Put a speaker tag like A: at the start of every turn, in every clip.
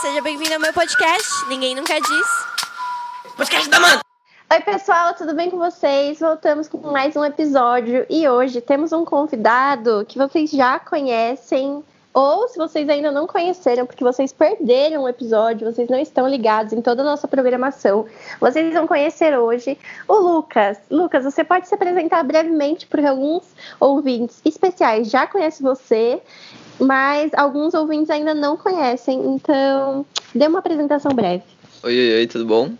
A: seja bem-vindo ao meu podcast. Ninguém nunca diz.
B: Podcast da Manda!
C: Oi, pessoal, tudo bem com vocês? Voltamos com mais um episódio e hoje temos um convidado que vocês já conhecem. Ou se vocês ainda não conheceram, porque vocês perderam um episódio, vocês não estão ligados em toda a nossa programação, vocês vão conhecer hoje o Lucas. Lucas, você pode se apresentar brevemente para alguns ouvintes especiais. Já conhece você, mas alguns ouvintes ainda não conhecem, então dê uma apresentação breve.
D: Oi, oi, oi, tudo bom?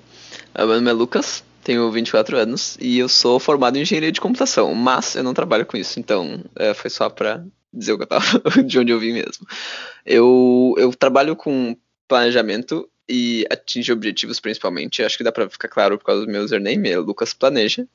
D: Meu nome é Lucas, tenho 24 anos e eu sou formado em engenharia de computação, mas eu não trabalho com isso, então é, foi só para dizer o que eu tava, de onde eu vim mesmo. Eu, eu trabalho com planejamento e atingir objetivos principalmente. Acho que dá para ficar claro por causa do meu username, é Lucas Planeja.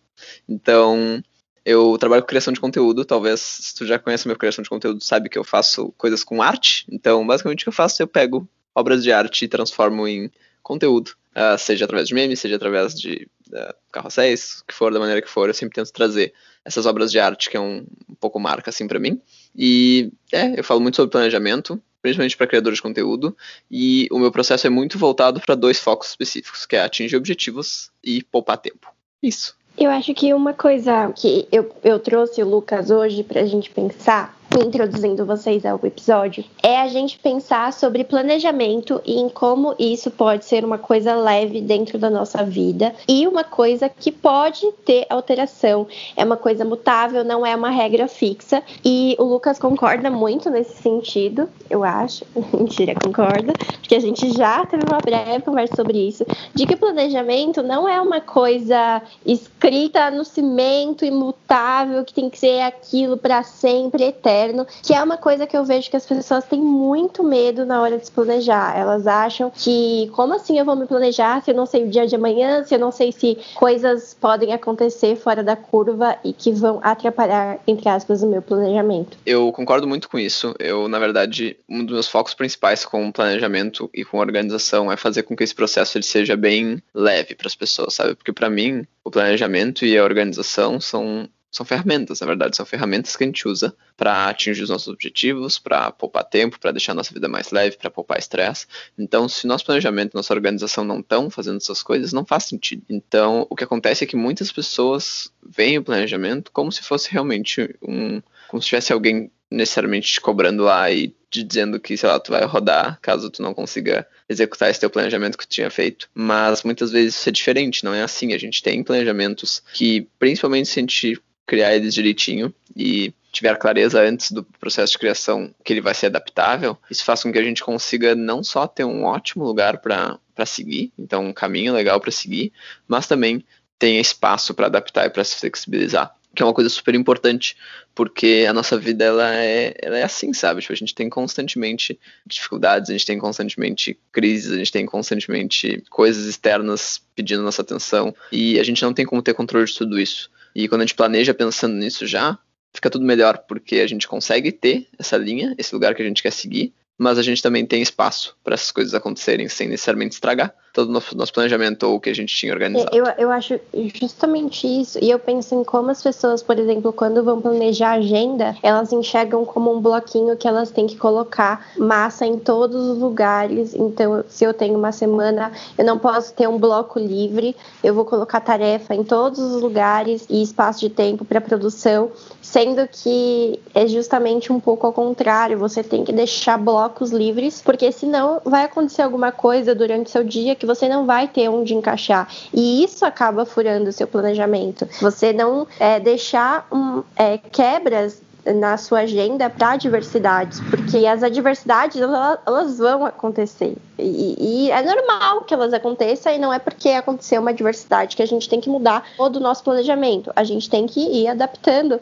D: Então, eu trabalho com criação de conteúdo. Talvez, se tu já conhece a minha criação de conteúdo, sabe que eu faço coisas com arte. Então, basicamente, o que eu faço, eu pego obras de arte e transformo em conteúdo. Uh, seja através de memes, seja através de uh, carrosséis, que for, da maneira que for. Eu sempre tento trazer essas obras de arte, que é um, um pouco marca, assim, para mim. E, é, eu falo muito sobre planejamento, principalmente para criadores de conteúdo, e o meu processo é muito voltado para dois focos específicos, que é atingir objetivos e poupar tempo. Isso.
C: Eu acho que uma coisa que eu, eu trouxe o Lucas hoje para a gente pensar introduzindo vocês ao episódio, é a gente pensar sobre planejamento e em como isso pode ser uma coisa leve dentro da nossa vida e uma coisa que pode ter alteração. É uma coisa mutável, não é uma regra fixa. E o Lucas concorda muito nesse sentido, eu acho. Mentira, concorda, porque a gente já teve uma breve conversa sobre isso, de que planejamento não é uma coisa escrita no cimento, imutável, que tem que ser aquilo para sempre, eterno que é uma coisa que eu vejo que as pessoas têm muito medo na hora de se planejar. Elas acham que, como assim eu vou me planejar se eu não sei o dia de amanhã, se eu não sei se coisas podem acontecer fora da curva e que vão atrapalhar, entre aspas, o meu planejamento?
D: Eu concordo muito com isso. Eu, na verdade, um dos meus focos principais com o planejamento e com a organização é fazer com que esse processo ele seja bem leve para as pessoas, sabe? Porque para mim, o planejamento e a organização são são ferramentas, na verdade, são ferramentas que a gente usa para atingir os nossos objetivos, para poupar tempo, para deixar a nossa vida mais leve, para poupar estresse. Então, se nosso planejamento, nossa organização não estão fazendo essas coisas, não faz sentido. Então, o que acontece é que muitas pessoas veem o planejamento como se fosse realmente um. como se tivesse alguém necessariamente te cobrando lá e te dizendo que, sei lá, tu vai rodar caso tu não consiga executar esse teu planejamento que tu tinha feito. Mas muitas vezes isso é diferente, não é assim. A gente tem planejamentos que, principalmente se a gente criar eles direitinho e tiver clareza antes do processo de criação que ele vai ser adaptável, isso faz com que a gente consiga não só ter um ótimo lugar para seguir, então um caminho legal para seguir, mas também tenha espaço para adaptar e para se flexibilizar, que é uma coisa super importante, porque a nossa vida ela é, ela é assim, sabe? Tipo, a gente tem constantemente dificuldades, a gente tem constantemente crises, a gente tem constantemente coisas externas pedindo nossa atenção e a gente não tem como ter controle de tudo isso. E quando a gente planeja pensando nisso já, fica tudo melhor, porque a gente consegue ter essa linha, esse lugar que a gente quer seguir, mas a gente também tem espaço para essas coisas acontecerem sem necessariamente estragar todo o nosso, nosso planejamento ou o que a gente tinha organizado.
C: Eu, eu acho justamente isso, e eu penso em como as pessoas, por exemplo, quando vão planejar a agenda, elas enxergam como um bloquinho que elas têm que colocar massa em todos os lugares. Então, se eu tenho uma semana, eu não posso ter um bloco livre, eu vou colocar tarefa em todos os lugares e espaço de tempo para produção, sendo que é justamente um pouco ao contrário, você tem que deixar blocos livres, porque senão vai acontecer alguma coisa durante seu dia que que você não vai ter onde encaixar. E isso acaba furando o seu planejamento. Você não é, deixar um, é, quebras na sua agenda para adversidades, porque as adversidades elas, vão acontecer. E, e, é normal que elas aconteçam e não é porque aconteceu uma adversidade que a gente tem que mudar todo o nosso planejamento. A gente tem que ir adaptando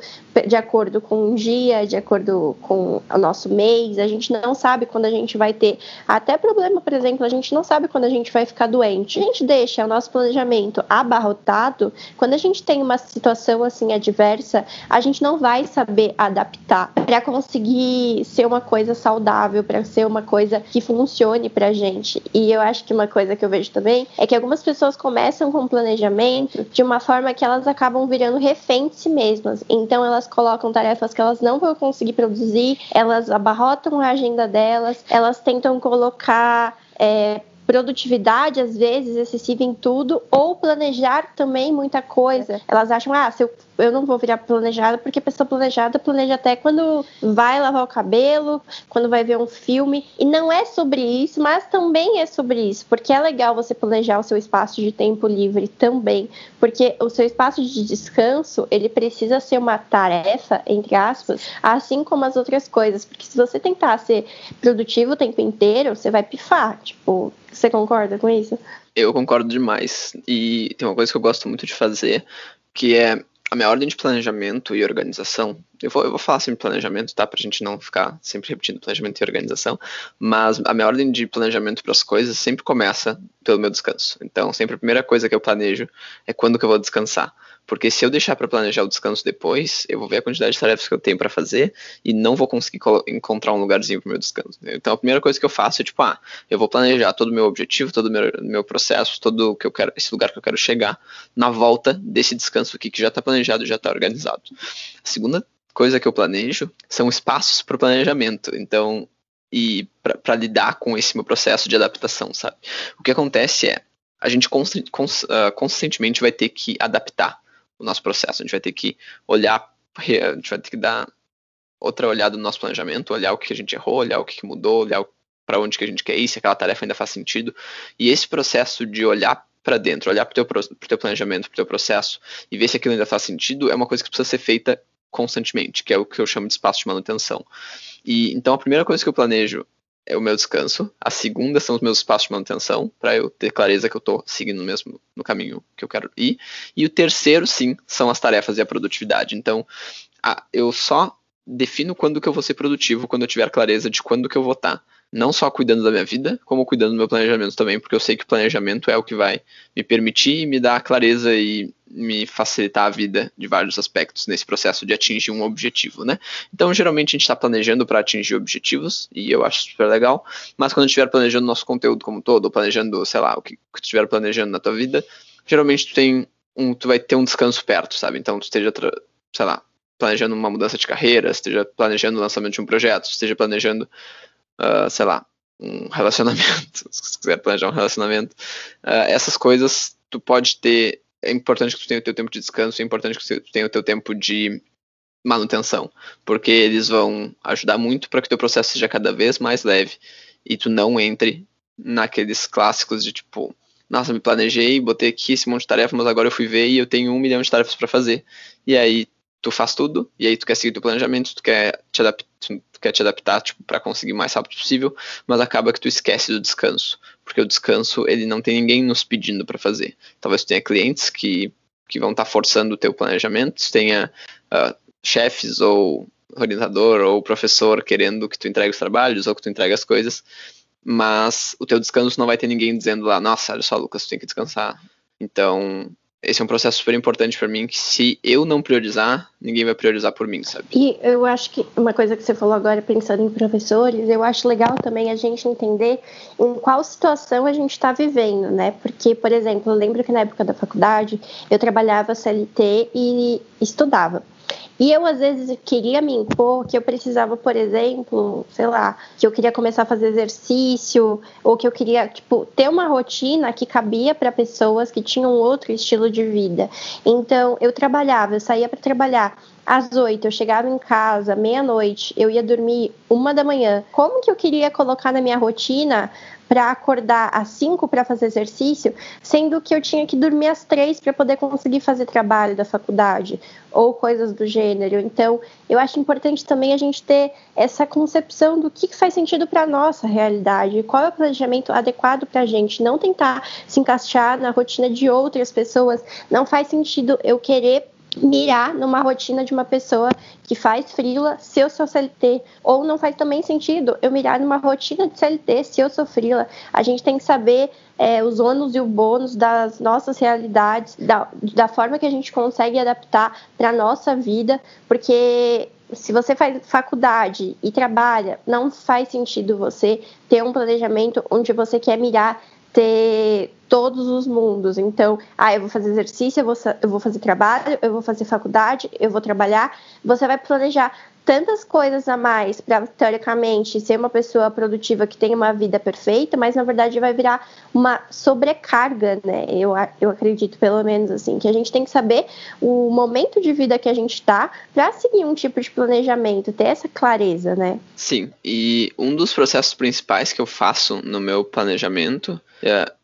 C: de acordo com o dia, de acordo com o nosso mês. A gente não sabe quando a gente vai ter até problema, por exemplo, a gente não sabe quando a gente vai ficar doente. A gente deixa o nosso planejamento abarrotado, quando a gente tem uma situação assim adversa, a gente não vai saber adaptar adaptar para conseguir ser uma coisa saudável, para ser uma coisa que funcione pra gente. E eu acho que uma coisa que eu vejo também é que algumas pessoas começam com planejamento de uma forma que elas acabam virando refém de si mesmas. Então elas colocam tarefas que elas não vão conseguir produzir, elas abarrotam a agenda delas, elas tentam colocar é, produtividade, às vezes, excessiva em tudo, ou planejar também muita coisa. Elas acham, ah, se eu, eu não vou virar planejada, porque a pessoa planejada planeja até quando vai lavar o cabelo, quando vai ver um filme. E não é sobre isso, mas também é sobre isso, porque é legal você planejar o seu espaço de tempo livre também, porque o seu espaço de descanso, ele precisa ser uma tarefa, entre aspas, assim como as outras coisas, porque se você tentar ser produtivo o tempo inteiro, você vai pifar, tipo, você concorda com isso?
D: Eu concordo demais. E tem uma coisa que eu gosto muito de fazer, que é a minha ordem de planejamento e organização. Eu vou, eu vou falar sempre planejamento, tá? Pra gente não ficar sempre repetindo planejamento e organização. Mas a minha ordem de planejamento para as coisas sempre começa pelo meu descanso. Então, sempre a primeira coisa que eu planejo é quando que eu vou descansar. Porque se eu deixar para planejar o descanso depois, eu vou ver a quantidade de tarefas que eu tenho para fazer e não vou conseguir encontrar um lugarzinho para meu descanso. Então a primeira coisa que eu faço é tipo, ah, eu vou planejar todo o meu objetivo, todo o meu, meu processo, todo que eu quero, esse lugar que eu quero chegar na volta desse descanso aqui que já está planejado, já está organizado. A segunda coisa que eu planejo são espaços para o planejamento. Então, e para lidar com esse meu processo de adaptação, sabe? O que acontece é a gente ah, constantemente vai ter que adaptar o nosso processo. A gente vai ter que olhar, a gente vai ter que dar outra olhada no nosso planejamento, olhar o que a gente errou, olhar o que mudou, olhar para onde que a gente quer ir, se aquela tarefa ainda faz sentido. E esse processo de olhar para dentro, olhar para o teu, pro teu planejamento, para o teu processo e ver se aquilo ainda faz sentido, é uma coisa que precisa ser feita constantemente, que é o que eu chamo de espaço de manutenção. E então a primeira coisa que eu planejo é o meu descanso. A segunda são os meus espaços de manutenção, para eu ter clareza que eu estou seguindo mesmo no caminho que eu quero ir. E o terceiro, sim, são as tarefas e a produtividade. Então, a, eu só defino quando que eu vou ser produtivo, quando eu tiver clareza de quando que eu vou estar. Tá não só cuidando da minha vida, como cuidando do meu planejamento também, porque eu sei que o planejamento é o que vai me permitir me dar clareza e me facilitar a vida de vários aspectos nesse processo de atingir um objetivo, né? Então, geralmente a gente está planejando para atingir objetivos e eu acho super legal, mas quando estiver planejando nosso conteúdo como todo, ou planejando, sei lá, o que, que tu estiver planejando na tua vida, geralmente tu tem um, tu vai ter um descanso perto, sabe? Então, tu esteja, sei lá, planejando uma mudança de carreira, esteja planejando o lançamento de um projeto, esteja planejando uh, sei lá, um relacionamento, se quiser planejar um relacionamento, uh, essas coisas tu pode ter, é importante que tu tenha o teu tempo de descanso, é importante que tu tenha o teu tempo de manutenção, porque eles vão ajudar muito para que o teu processo seja cada vez mais leve e tu não entre naqueles clássicos de tipo, nossa, me planejei, botei aqui esse monte de tarefas, mas agora eu fui ver e eu tenho um milhão de tarefas para fazer. E aí tu faz tudo, e aí tu quer seguir teu planejamento, tu quer te adaptar, tu quer te adaptar tipo, para conseguir o mais rápido possível, mas acaba que tu esquece do descanso, porque o descanso ele não tem ninguém nos pedindo para fazer. Talvez tu tenha clientes que, que vão estar tá forçando o teu planejamento, tenha uh, chefes ou orientador ou professor querendo que tu entregue os trabalhos ou que tu entregue as coisas, mas o teu descanso não vai ter ninguém dizendo lá, nossa, olha só, Lucas, tu tem que descansar. Então, esse é um processo super importante para mim que se eu não priorizar, ninguém vai priorizar por mim, sabe?
C: E eu acho que uma coisa que você falou agora, pensando em professores, eu acho legal também a gente entender em qual situação a gente está vivendo, né? Porque, por exemplo, eu lembro que na época da faculdade eu trabalhava CLT e estudava. E eu, às vezes, queria me impor que eu precisava, por exemplo, sei lá, que eu queria começar a fazer exercício, ou que eu queria, tipo, ter uma rotina que cabia para pessoas que tinham outro estilo de vida. Então, eu trabalhava, eu saía para trabalhar às oito, eu chegava em casa, meia-noite, eu ia dormir uma da manhã. Como que eu queria colocar na minha rotina para acordar às 5 para fazer exercício, sendo que eu tinha que dormir às 3 para poder conseguir fazer trabalho da faculdade ou coisas do gênero. Então, eu acho importante também a gente ter essa concepção do que faz sentido para nossa realidade, qual é o planejamento adequado para a gente, não tentar se encaixar na rotina de outras pessoas. Não faz sentido eu querer mirar numa rotina de uma pessoa que faz frila se eu sou CLT, ou não faz também sentido eu mirar numa rotina de CLT se eu sou frila. A gente tem que saber é, os ônus e o bônus das nossas realidades, da, da forma que a gente consegue adaptar para a nossa vida, porque se você faz faculdade e trabalha, não faz sentido você ter um planejamento onde você quer mirar ter todos os mundos. Então, ah, eu vou fazer exercício, eu vou, eu vou fazer trabalho, eu vou fazer faculdade, eu vou trabalhar. Você vai planejar tantas coisas a mais para, teoricamente, ser uma pessoa produtiva que tem uma vida perfeita, mas na verdade vai virar uma sobrecarga, né? Eu, eu acredito, pelo menos, assim, que a gente tem que saber o momento de vida que a gente está para seguir um tipo de planejamento, ter essa clareza, né?
D: Sim, e um dos processos principais que eu faço no meu planejamento,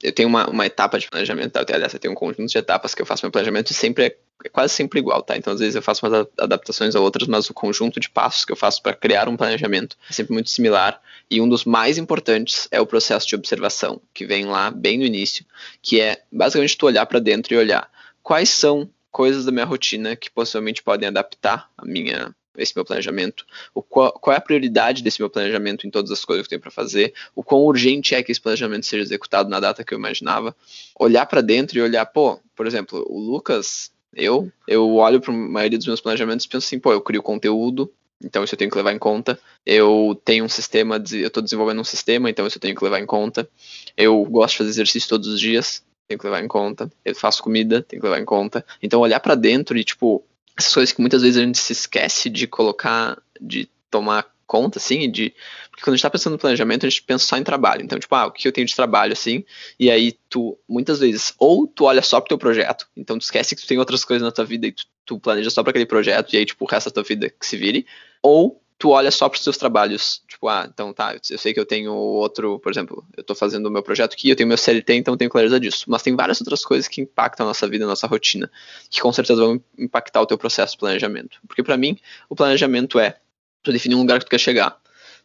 D: eu tenho uma, uma etapa de planejamento, tá? aliás, eu tenho um conjunto de etapas que eu faço meu planejamento e sempre é é quase sempre igual, tá? Então, às vezes eu faço umas adaptações a outras, mas o conjunto de passos que eu faço para criar um planejamento é sempre muito similar. E um dos mais importantes é o processo de observação, que vem lá bem no início, que é basicamente tu olhar para dentro e olhar quais são coisas da minha rotina que possivelmente podem adaptar a minha esse meu planejamento, o qual, qual, é a prioridade desse meu planejamento em todas as coisas que eu tenho para fazer, o quão urgente é que esse planejamento seja executado na data que eu imaginava, olhar para dentro e olhar, pô, por exemplo, o Lucas eu, eu olho para a maioria dos meus planejamentos e penso assim, pô, eu crio conteúdo, então isso eu tenho que levar em conta. Eu tenho um sistema, eu estou desenvolvendo um sistema, então isso eu tenho que levar em conta. Eu gosto de fazer exercício todos os dias, tenho que levar em conta. Eu faço comida, tenho que levar em conta. Então olhar para dentro e tipo essas coisas que muitas vezes a gente se esquece de colocar, de tomar conta, assim, de. Porque quando a gente tá pensando no planejamento, a gente pensa só em trabalho. Então, tipo, ah, o que eu tenho de trabalho, assim, e aí tu, muitas vezes, ou tu olha só pro teu projeto, então tu esquece que tu tem outras coisas na tua vida e tu, tu planeja só para aquele projeto, e aí, tipo, o resto da tua vida que se vire, ou tu olha só pros teus trabalhos. Tipo, ah, então tá, eu sei que eu tenho outro, por exemplo, eu tô fazendo o meu projeto aqui, eu tenho meu CLT, então eu tenho clareza disso. Mas tem várias outras coisas que impactam a nossa vida, a nossa rotina, que com certeza vão impactar o teu processo de planejamento. Porque para mim, o planejamento é Tu definir um lugar que tu quer chegar,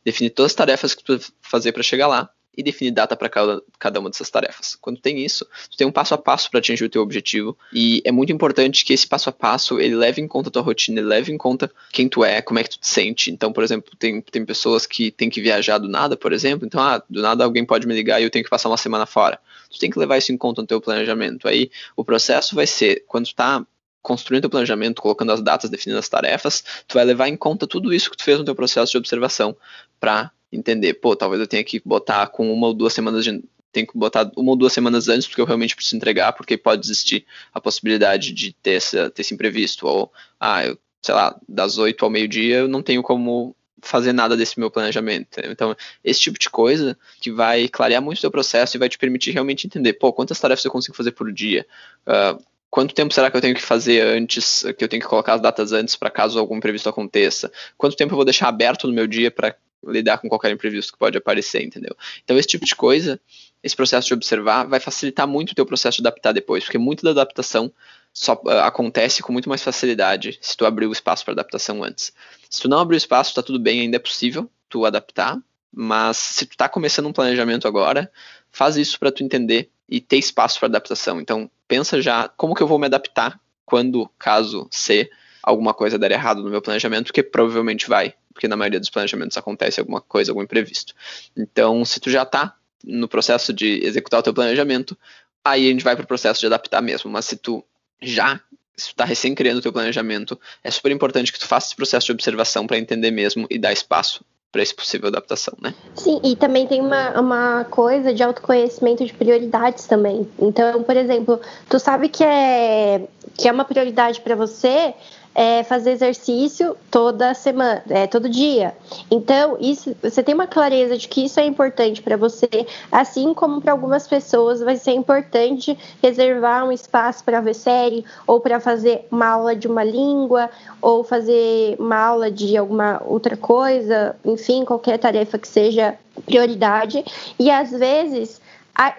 D: definir todas as tarefas que tu fazer para chegar lá e definir data para cada, cada uma dessas tarefas. Quando tem isso, tu tem um passo a passo para atingir o teu objetivo e é muito importante que esse passo a passo ele leve em conta a tua rotina, ele leve em conta quem tu é, como é que tu te sente. Então, por exemplo, tem, tem pessoas que têm que viajar do nada, por exemplo, então, ah, do nada alguém pode me ligar e eu tenho que passar uma semana fora. Tu tem que levar isso em conta no teu planejamento. Aí, o processo vai ser, quando tu tá construindo o planejamento, colocando as datas, definindo as tarefas, tu vai levar em conta tudo isso que tu fez no teu processo de observação para entender, pô, talvez eu tenha que botar com uma ou duas semanas de tenho que botar uma ou duas semanas antes porque eu realmente preciso entregar, porque pode existir a possibilidade de ter, essa, ter esse imprevisto, ou, ah, eu, sei lá, das oito ao meio-dia eu não tenho como fazer nada desse meu planejamento. Então, esse tipo de coisa que vai clarear muito o teu processo e vai te permitir realmente entender, pô, quantas tarefas eu consigo fazer por dia, uh, Quanto tempo será que eu tenho que fazer antes, que eu tenho que colocar as datas antes para caso algum imprevisto aconteça? Quanto tempo eu vou deixar aberto no meu dia para lidar com qualquer imprevisto que pode aparecer, entendeu? Então esse tipo de coisa, esse processo de observar vai facilitar muito o teu processo de adaptar depois, porque muito da adaptação só uh, acontece com muito mais facilidade se tu abrir o espaço para adaptação antes. Se tu não abrir o espaço, tá tudo bem, ainda é possível tu adaptar, mas se tu tá começando um planejamento agora, faz isso para tu entender e ter espaço para adaptação. Então, pensa já como que eu vou me adaptar quando, caso se alguma coisa der errado no meu planejamento, que provavelmente vai, porque na maioria dos planejamentos acontece alguma coisa, algum imprevisto. Então, se tu já está no processo de executar o teu planejamento, aí a gente vai para o processo de adaptar mesmo. Mas se tu já está recém criando o teu planejamento, é super importante que tu faça esse processo de observação para entender mesmo e dar espaço para essa possível adaptação, né?
C: Sim, e também tem uma, uma coisa de autoconhecimento de prioridades também. Então, por exemplo, tu sabe que é, que é uma prioridade para você é, fazer exercício toda semana, é, todo dia. Então, isso, você tem uma clareza de que isso é importante para você, assim como para algumas pessoas vai ser importante reservar um espaço para ver série, ou para fazer uma aula de uma língua, ou fazer uma aula de alguma outra coisa, enfim, qualquer tarefa que seja prioridade. E às vezes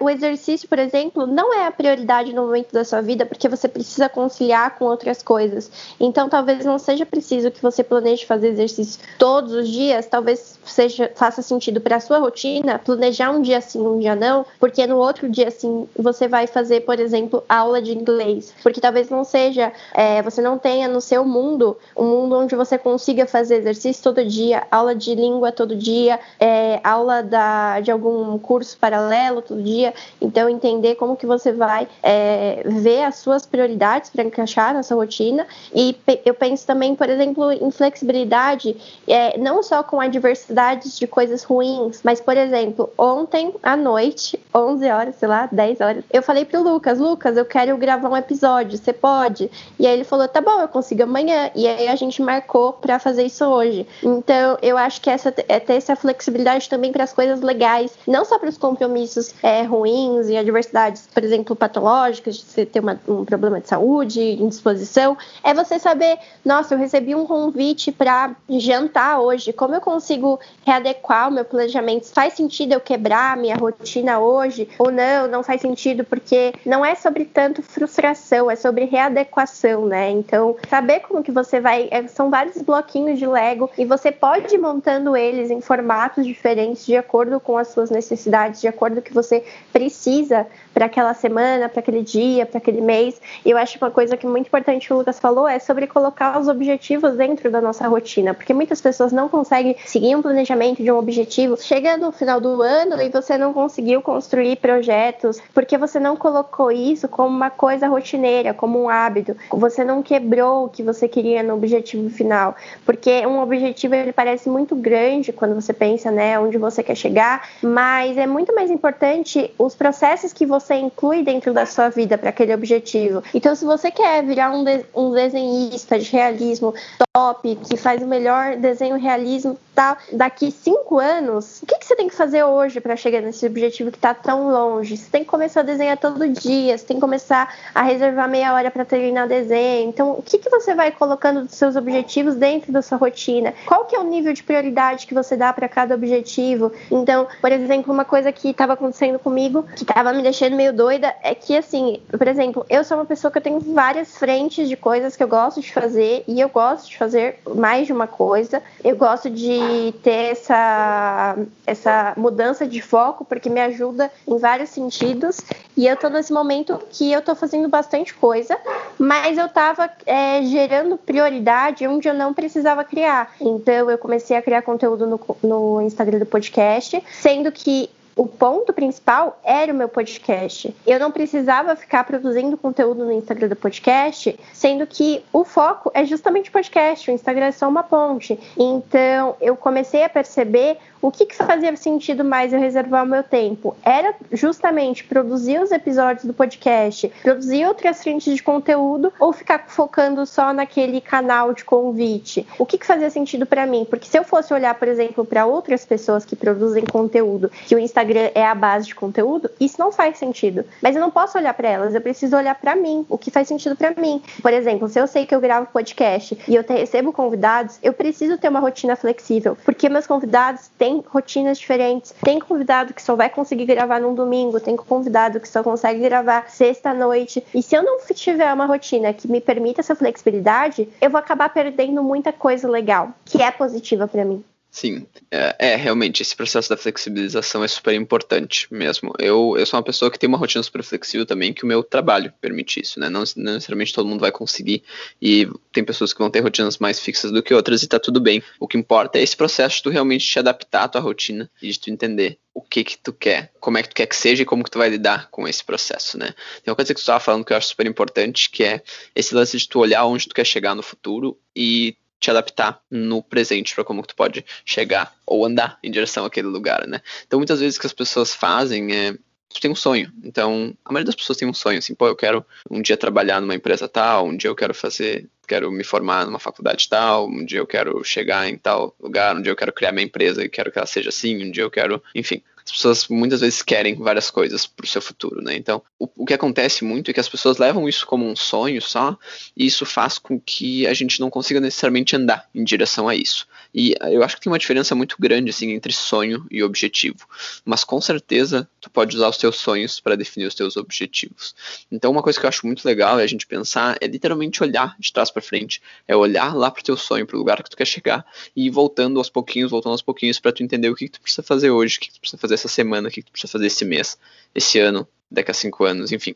C: o exercício, por exemplo, não é a prioridade no momento da sua vida porque você precisa conciliar com outras coisas. Então, talvez não seja preciso que você planeje fazer exercício todos os dias, talvez seja faça sentido para a sua rotina, planejar um dia sim, um dia não, porque no outro dia sim você vai fazer, por exemplo, aula de inglês, porque talvez não seja, é, você não tenha no seu mundo um mundo onde você consiga fazer exercício todo dia, aula de língua todo dia, é, aula da, de algum curso paralelo todo dia, então entender como que você vai é, ver as suas prioridades para encaixar na sua rotina. E eu penso também, por exemplo, em flexibilidade, é, não só com a diversidade de coisas ruins, mas, por exemplo, ontem à noite, 11 horas, sei lá, 10 horas, eu falei pro Lucas, Lucas, eu quero gravar um episódio, você pode? E aí ele falou, tá bom, eu consigo amanhã. E aí a gente marcou para fazer isso hoje. Então, eu acho que essa é ter essa flexibilidade também para as coisas legais, não só para os compromissos é, ruins e adversidades, por exemplo, patológicas, de você ter uma, um problema de saúde, indisposição, é você saber, nossa, eu recebi um convite para jantar hoje, como eu consigo readequar o meu planejamento? Faz sentido eu quebrar a minha rotina hoje ou não? Não faz sentido porque não é sobre tanto frustração, é sobre readequação, né? Então, saber como que você vai, é, são vários bloquinhos de Lego e você pode ir montando eles em formatos diferentes de acordo com as suas necessidades, de acordo com o que você precisa para aquela semana, para aquele dia, para aquele mês. E eu acho uma coisa que é muito importante que o Lucas falou é sobre colocar os objetivos dentro da nossa rotina, porque muitas pessoas não conseguem seguir um planejamento de um objetivo. Chega no final do ano e você não conseguiu construir projetos porque você não colocou isso como uma coisa rotineira, como um hábito. Você não quebrou o que você queria no objetivo final, porque um objetivo ele parece muito grande quando você pensa, né, onde você quer chegar, mas é muito mais importante os processos que você inclui dentro da sua vida para aquele objetivo. Então, se você quer virar um, de, um desenhista de realismo top, que faz o melhor desenho realismo tal, daqui cinco anos, o que, que você tem que fazer hoje para chegar nesse objetivo que está tão longe? Você tem que começar a desenhar todo dia, você tem que começar a reservar meia hora para treinar desenho. Então, o que, que você vai colocando dos seus objetivos dentro da sua rotina? Qual que é o nível de prioridade que você dá para cada objetivo? Então, por exemplo, uma coisa que estava acontecendo comigo, que estava me deixando meio doida, é que assim, por exemplo, eu sou uma pessoa que eu tenho várias frentes de coisas que eu gosto de fazer e eu gosto de fazer mais de uma coisa. Eu gosto de ter essa, essa mudança de foco porque me ajuda em vários sentidos. E eu tô nesse momento que eu tô fazendo bastante coisa, mas eu tava é, gerando prioridade onde eu não precisava criar. Então eu comecei a criar conteúdo no, no Instagram do podcast, sendo que o ponto principal era o meu podcast. Eu não precisava ficar produzindo conteúdo no Instagram do podcast, sendo que o foco é justamente o podcast, o Instagram é só uma ponte. Então, eu comecei a perceber o que, que fazia sentido mais eu reservar o meu tempo? Era justamente produzir os episódios do podcast, produzir outras frentes de conteúdo ou ficar focando só naquele canal de convite? O que, que fazia sentido para mim? Porque se eu fosse olhar, por exemplo, para outras pessoas que produzem conteúdo, que o Instagram é a base de conteúdo, isso não faz sentido. Mas eu não posso olhar para elas, eu preciso olhar para mim, o que faz sentido para mim. Por exemplo, se eu sei que eu gravo podcast e eu recebo convidados, eu preciso ter uma rotina flexível, porque meus convidados têm rotinas diferentes. Tem convidado que só vai conseguir gravar num domingo, tem convidado que só consegue gravar sexta-noite. E se eu não tiver uma rotina que me permita essa flexibilidade, eu vou acabar perdendo muita coisa legal, que é positiva para mim.
D: Sim, é, é, realmente esse processo da flexibilização é super importante mesmo. Eu, eu sou uma pessoa que tem uma rotina super flexível também, que o meu trabalho permite isso, né? Não, não, necessariamente todo mundo vai conseguir, e tem pessoas que vão ter rotinas mais fixas do que outras, e tá tudo bem. O que importa é esse processo de tu realmente te adaptar à tua rotina e de tu entender o que que tu quer, como é que tu quer que seja e como que tu vai lidar com esse processo, né? Tem uma coisa que tu estava falando que eu acho super importante, que é esse lance de tu olhar onde tu quer chegar no futuro e te adaptar no presente para como que tu pode chegar ou andar em direção àquele lugar, né? Então muitas vezes o que as pessoas fazem é tu tem um sonho. Então, a maioria das pessoas tem um sonho, assim, pô, eu quero um dia trabalhar numa empresa tal, um dia eu quero fazer, quero me formar numa faculdade tal, um dia eu quero chegar em tal lugar, um dia eu quero criar minha empresa e quero que ela seja assim, um dia eu quero, enfim as pessoas muitas vezes querem várias coisas para o seu futuro, né? Então, o, o, que acontece muito é que as pessoas levam isso como um sonho só, e isso faz com que a gente não consiga necessariamente andar em direção a isso. E eu acho que tem uma diferença muito grande assim entre sonho e objetivo. Mas com certeza tu pode usar os teus sonhos para definir os teus objetivos. Então uma coisa que eu acho muito legal é a gente pensar é literalmente olhar de trás para frente, é olhar lá pro teu sonho, pro lugar que tu quer chegar e ir voltando aos pouquinhos, voltando aos pouquinhos para tu entender o que, que, tu precisa fazer hoje, o que, que tu precisa fazer essa semana, o que, que tu precisa fazer esse mês, esse ano, daqui a cinco anos, enfim.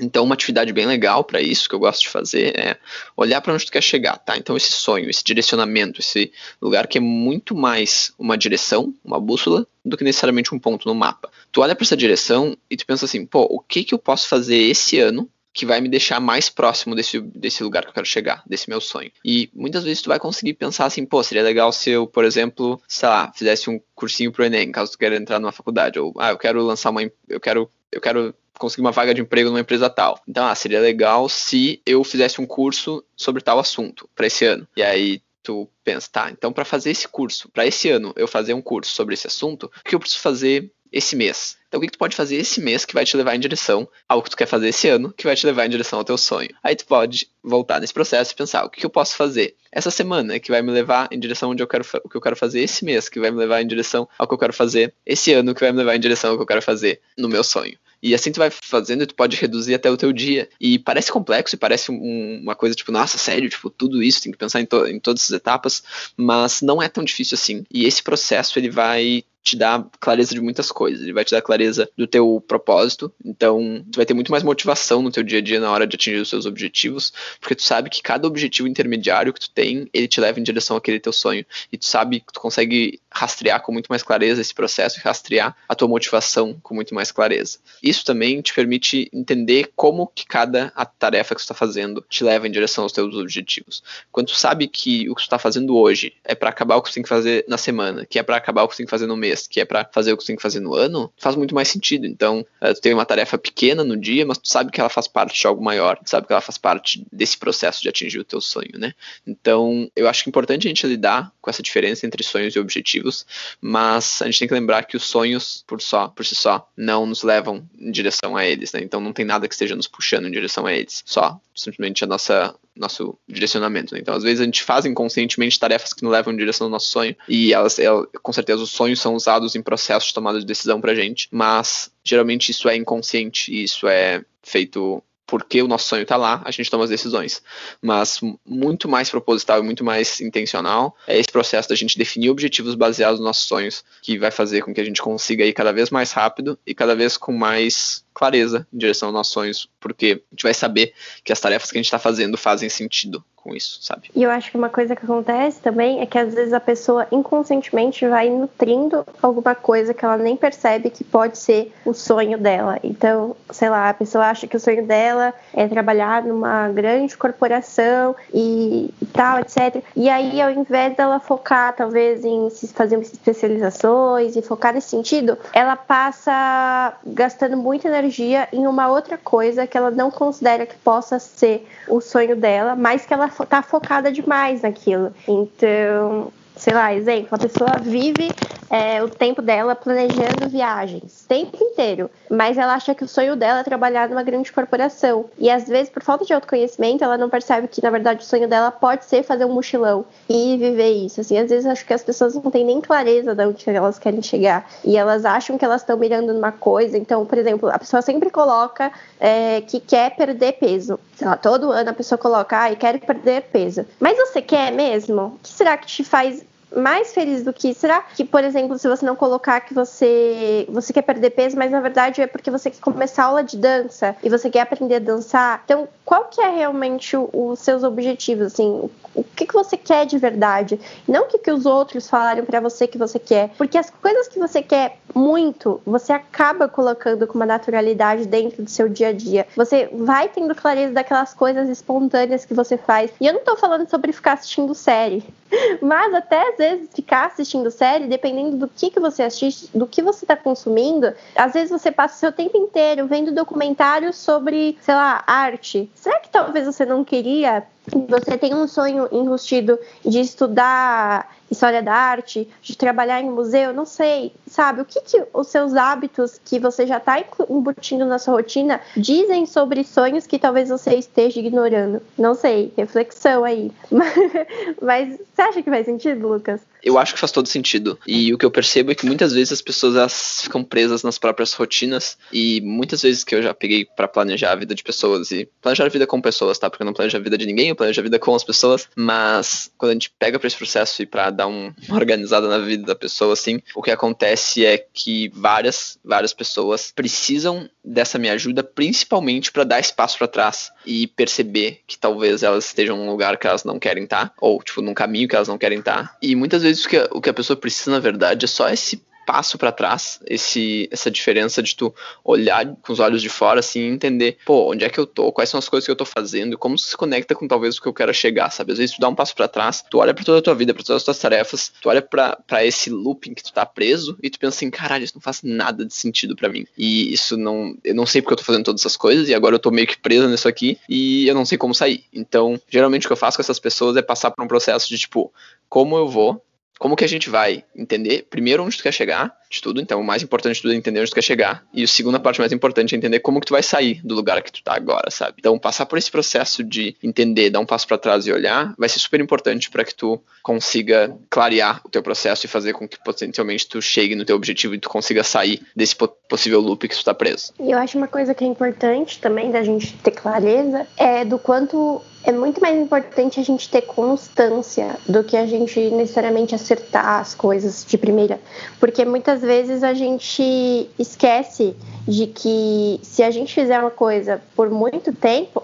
D: Então, uma atividade bem legal para isso que eu gosto de fazer é olhar para onde tu quer chegar, tá? Então, esse sonho, esse direcionamento, esse lugar que é muito mais uma direção, uma bússola, do que necessariamente um ponto no mapa. Tu olha para essa direção e tu pensa assim, pô, o que que eu posso fazer esse ano que vai me deixar mais próximo desse, desse lugar que eu quero chegar, desse meu sonho. E muitas vezes tu vai conseguir pensar assim, pô, seria legal se eu, por exemplo, sei lá, fizesse um cursinho pro Enem, caso tu queira entrar numa faculdade, ou ah, eu quero lançar uma eu quero eu quero conseguir uma vaga de emprego numa empresa tal. Então, ah, seria legal se eu fizesse um curso sobre tal assunto para esse ano. E aí tu pensa, tá, então para fazer esse curso, para esse ano eu fazer um curso sobre esse assunto, o que eu preciso fazer esse mês? Então, o que tu pode fazer esse mês que vai te levar em direção ao que tu quer fazer esse ano, que vai te levar em direção ao teu sonho? Aí tu pode voltar nesse processo e pensar, o que eu posso fazer essa semana que vai me levar em direção onde eu quero o que eu quero fazer esse mês, que vai me levar em direção ao que eu quero fazer esse ano, que vai me levar em direção ao que eu quero fazer no meu sonho. E assim tu vai fazendo e tu pode reduzir até o teu dia. E parece complexo e parece um, uma coisa tipo, nossa, sério, tipo, tudo isso, tem que pensar em, to em todas as etapas, mas não é tão difícil assim. E esse processo ele vai te dar clareza de muitas coisas. Ele vai te dar clareza do teu propósito. Então, tu vai ter muito mais motivação no teu dia a dia na hora de atingir os seus objetivos, porque tu sabe que cada objetivo intermediário que tu tem, ele te leva em direção àquele teu sonho. E tu sabe que tu consegue rastrear com muito mais clareza esse processo e rastrear a tua motivação com muito mais clareza. Isso também te permite entender como que cada tarefa que tu está fazendo te leva em direção aos teus objetivos. Quando tu sabe que o que tu está fazendo hoje é para acabar o que tu tem que fazer na semana, que é para acabar o que tu tem que fazer no mês, que é para fazer o que tu tem que fazer no ano, faz muito mais sentido. Então, uh, tu tem uma tarefa pequena no dia, mas tu sabe que ela faz parte de algo maior, sabe que ela faz parte desse processo de atingir o teu sonho, né? Então, eu acho que é importante a gente lidar com essa diferença entre sonhos e objetivos, mas a gente tem que lembrar que os sonhos por só, por si só, não nos levam em direção a eles, né? Então não tem nada que esteja nos puxando em direção a eles, só simplesmente a nossa nosso direcionamento. Né? Então, às vezes a gente faz inconscientemente tarefas que nos levam em direção ao nosso sonho e elas, elas com certeza, os sonhos são usados em processos de tomada de decisão pra gente, mas geralmente isso é inconsciente isso é feito porque o nosso sonho está lá, a gente toma as decisões. Mas muito mais proposital e muito mais intencional é esse processo da gente definir objetivos baseados nos nossos sonhos, que vai fazer com que a gente consiga ir cada vez mais rápido e cada vez com mais clareza em direção aos nossos sonhos, porque a gente vai saber que as tarefas que a gente está fazendo fazem sentido com isso, sabe?
C: E eu acho que uma coisa que acontece também é que às vezes a pessoa inconscientemente vai nutrindo alguma coisa que ela nem percebe que pode ser o sonho dela. Então, sei lá, a pessoa acha que o sonho dela é trabalhar numa grande corporação e, tal, etc. E aí, ao invés dela focar talvez em se fazer especializações e focar nesse sentido, ela passa gastando muita energia em uma outra coisa que ela não considera que possa ser o sonho dela, mas que ela tá focada demais naquilo. Então, sei lá, exemplo, a pessoa vive é, o tempo dela planejando viagens, tempo inteiro, mas ela acha que o sonho dela é trabalhar numa grande corporação. E às vezes, por falta de autoconhecimento, ela não percebe que, na verdade, o sonho dela pode ser fazer um mochilão e viver isso. Assim, às vezes acho que as pessoas não têm nem clareza de onde elas querem chegar. E elas acham que elas estão mirando numa coisa. Então, por exemplo, a pessoa sempre coloca é, que quer perder peso. Lá, todo ano a pessoa coloca, ah, quero perder peso. Mas você quer mesmo? O que será que te faz mais feliz do que. Será que, por exemplo, se você não colocar que você você quer perder peso, mas na verdade é porque você quer começar aula de dança e você quer aprender a dançar? Então, qual que é realmente os seus objetivos? Assim, o que, que você quer de verdade? Não o que, que os outros falaram para você que você quer. Porque as coisas que você quer muito, você acaba colocando com uma naturalidade dentro do seu dia a dia. Você vai tendo clareza daquelas coisas espontâneas que você faz. E eu não tô falando sobre ficar assistindo série. Mas até vezes ficar assistindo série, dependendo do que, que você assiste, do que você está consumindo, às vezes você passa o seu tempo inteiro vendo documentários sobre, sei lá, arte. Será que talvez você não queria você tem um sonho enrustido de estudar história da arte, de trabalhar em museu, não sei. sabe? O que, que os seus hábitos que você já está embutindo na sua rotina dizem sobre sonhos que talvez você esteja ignorando? Não sei, reflexão aí. Mas você acha que faz sentido, Lucas?
D: Eu acho que faz todo sentido. E o que eu percebo é que muitas vezes as pessoas elas ficam presas nas próprias rotinas. E muitas vezes que eu já peguei para planejar a vida de pessoas e planejar a vida com pessoas, tá? Porque eu não planejo a vida de ninguém, eu planejo a vida com as pessoas. Mas quando a gente pega para esse processo e para dar uma organizada na vida da pessoa, assim, o que acontece é que várias, várias pessoas precisam dessa minha ajuda, principalmente para dar espaço para trás e perceber que talvez elas estejam num lugar que elas não querem estar, tá, ou tipo num caminho que elas não querem estar. Tá. E muitas vezes o que, a, o que a pessoa precisa, na verdade, é só esse passo para trás, esse, essa diferença de tu olhar com os olhos de fora assim entender, pô, onde é que eu tô, quais são as coisas que eu tô fazendo, como se conecta com talvez o que eu quero chegar, sabe? Às vezes tu dá um passo para trás, tu olha para toda a tua vida, para todas as tuas tarefas, tu olha para esse looping que tu tá preso e tu pensa assim, caralho, isso não faz nada de sentido para mim. E isso não, eu não sei porque eu tô fazendo todas essas coisas e agora eu tô meio que preso nisso aqui e eu não sei como sair. Então, geralmente o que eu faço com essas pessoas é passar por um processo de tipo, como eu vou como que a gente vai entender, primeiro, onde tu quer chegar de tudo, então o mais importante de tudo é entender onde tu quer chegar, e a segunda parte mais importante é entender como que tu vai sair do lugar que tu tá agora, sabe? Então, passar por esse processo de entender, dar um passo para trás e olhar, vai ser super importante para que tu consiga clarear o teu processo e fazer com que potencialmente tu chegue no teu objetivo e tu consiga sair desse possível loop que tu tá preso.
C: E eu acho uma coisa que é importante também da gente ter clareza é do quanto é muito mais importante a gente ter constância do que a gente necessariamente acertar as coisas de primeira. Porque muitas vezes a gente esquece de que se a gente fizer uma coisa por muito tempo,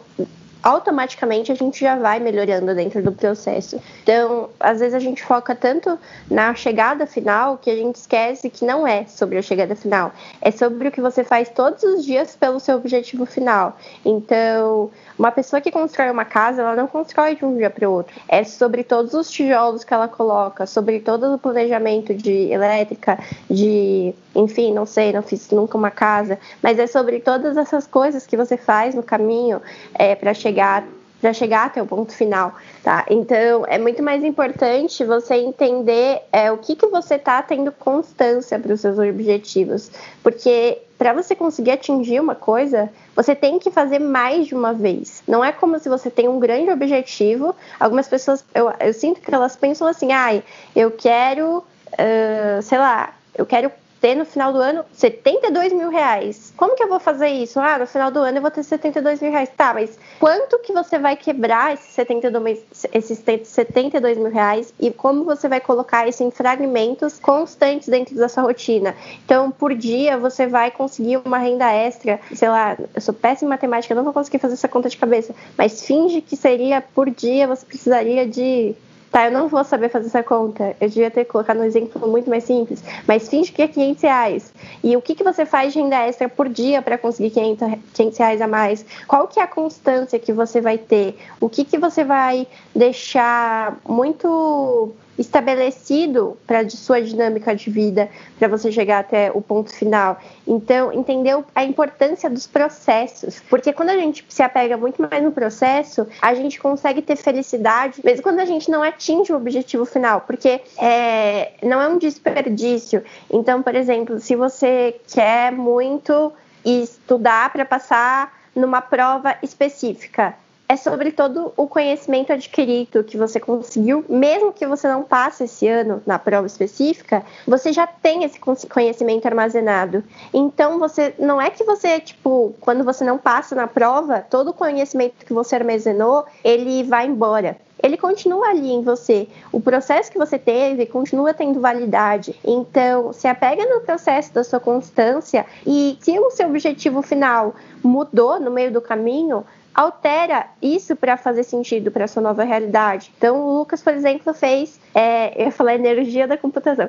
C: automaticamente a gente já vai melhorando dentro do processo. Então, às vezes a gente foca tanto na chegada final que a gente esquece que não é sobre a chegada final, é sobre o que você faz todos os dias pelo seu objetivo final. Então, uma pessoa que constrói uma casa, ela não constrói de um dia para o outro. É sobre todos os tijolos que ela coloca, sobre todo o planejamento de elétrica, de, enfim, não sei, não fiz nunca uma casa, mas é sobre todas essas coisas que você faz no caminho é, para chegar chegar para chegar até o ponto final, tá? Então é muito mais importante você entender é, o que, que você está tendo constância para os seus objetivos, porque para você conseguir atingir uma coisa, você tem que fazer mais de uma vez. Não é como se você tem um grande objetivo. Algumas pessoas, eu, eu sinto que elas pensam assim, ai, eu quero, uh, sei lá, eu quero ter no final do ano 72 mil reais. Como que eu vou fazer isso? Ah, no final do ano eu vou ter 72 mil reais. Tá, mas quanto que você vai quebrar esses 72, esses 72 mil reais e como você vai colocar isso em fragmentos constantes dentro da sua rotina? Então, por dia você vai conseguir uma renda extra. Sei lá, eu sou péssima em matemática, não vou conseguir fazer essa conta de cabeça, mas finge que seria por dia você precisaria de Tá, eu não vou saber fazer essa conta. Eu devia ter colocado um exemplo muito mais simples. Mas finge que é 500 reais. E o que, que você faz de renda extra por dia para conseguir 500, 500 reais a mais? Qual que é a constância que você vai ter? O que, que você vai deixar muito estabelecido para sua dinâmica de vida, para você chegar até o ponto final. Então, entendeu a importância dos processos, porque quando a gente se apega muito mais no processo, a gente consegue ter felicidade, mesmo quando a gente não atinge o objetivo final, porque é, não é um desperdício. Então, por exemplo, se você quer muito estudar para passar numa prova específica, é sobre todo o conhecimento adquirido que você conseguiu, mesmo que você não passe esse ano na prova específica, você já tem esse conhecimento armazenado. Então você não é que você, tipo, quando você não passa na prova, todo o conhecimento que você armazenou, ele vai embora ele continua ali em você. O processo que você teve continua tendo validade. Então, se apega no processo da sua constância e se o seu objetivo final mudou no meio do caminho, altera isso para fazer sentido para sua nova realidade. Então, o Lucas, por exemplo, fez, é, eu ia falar energia da computação.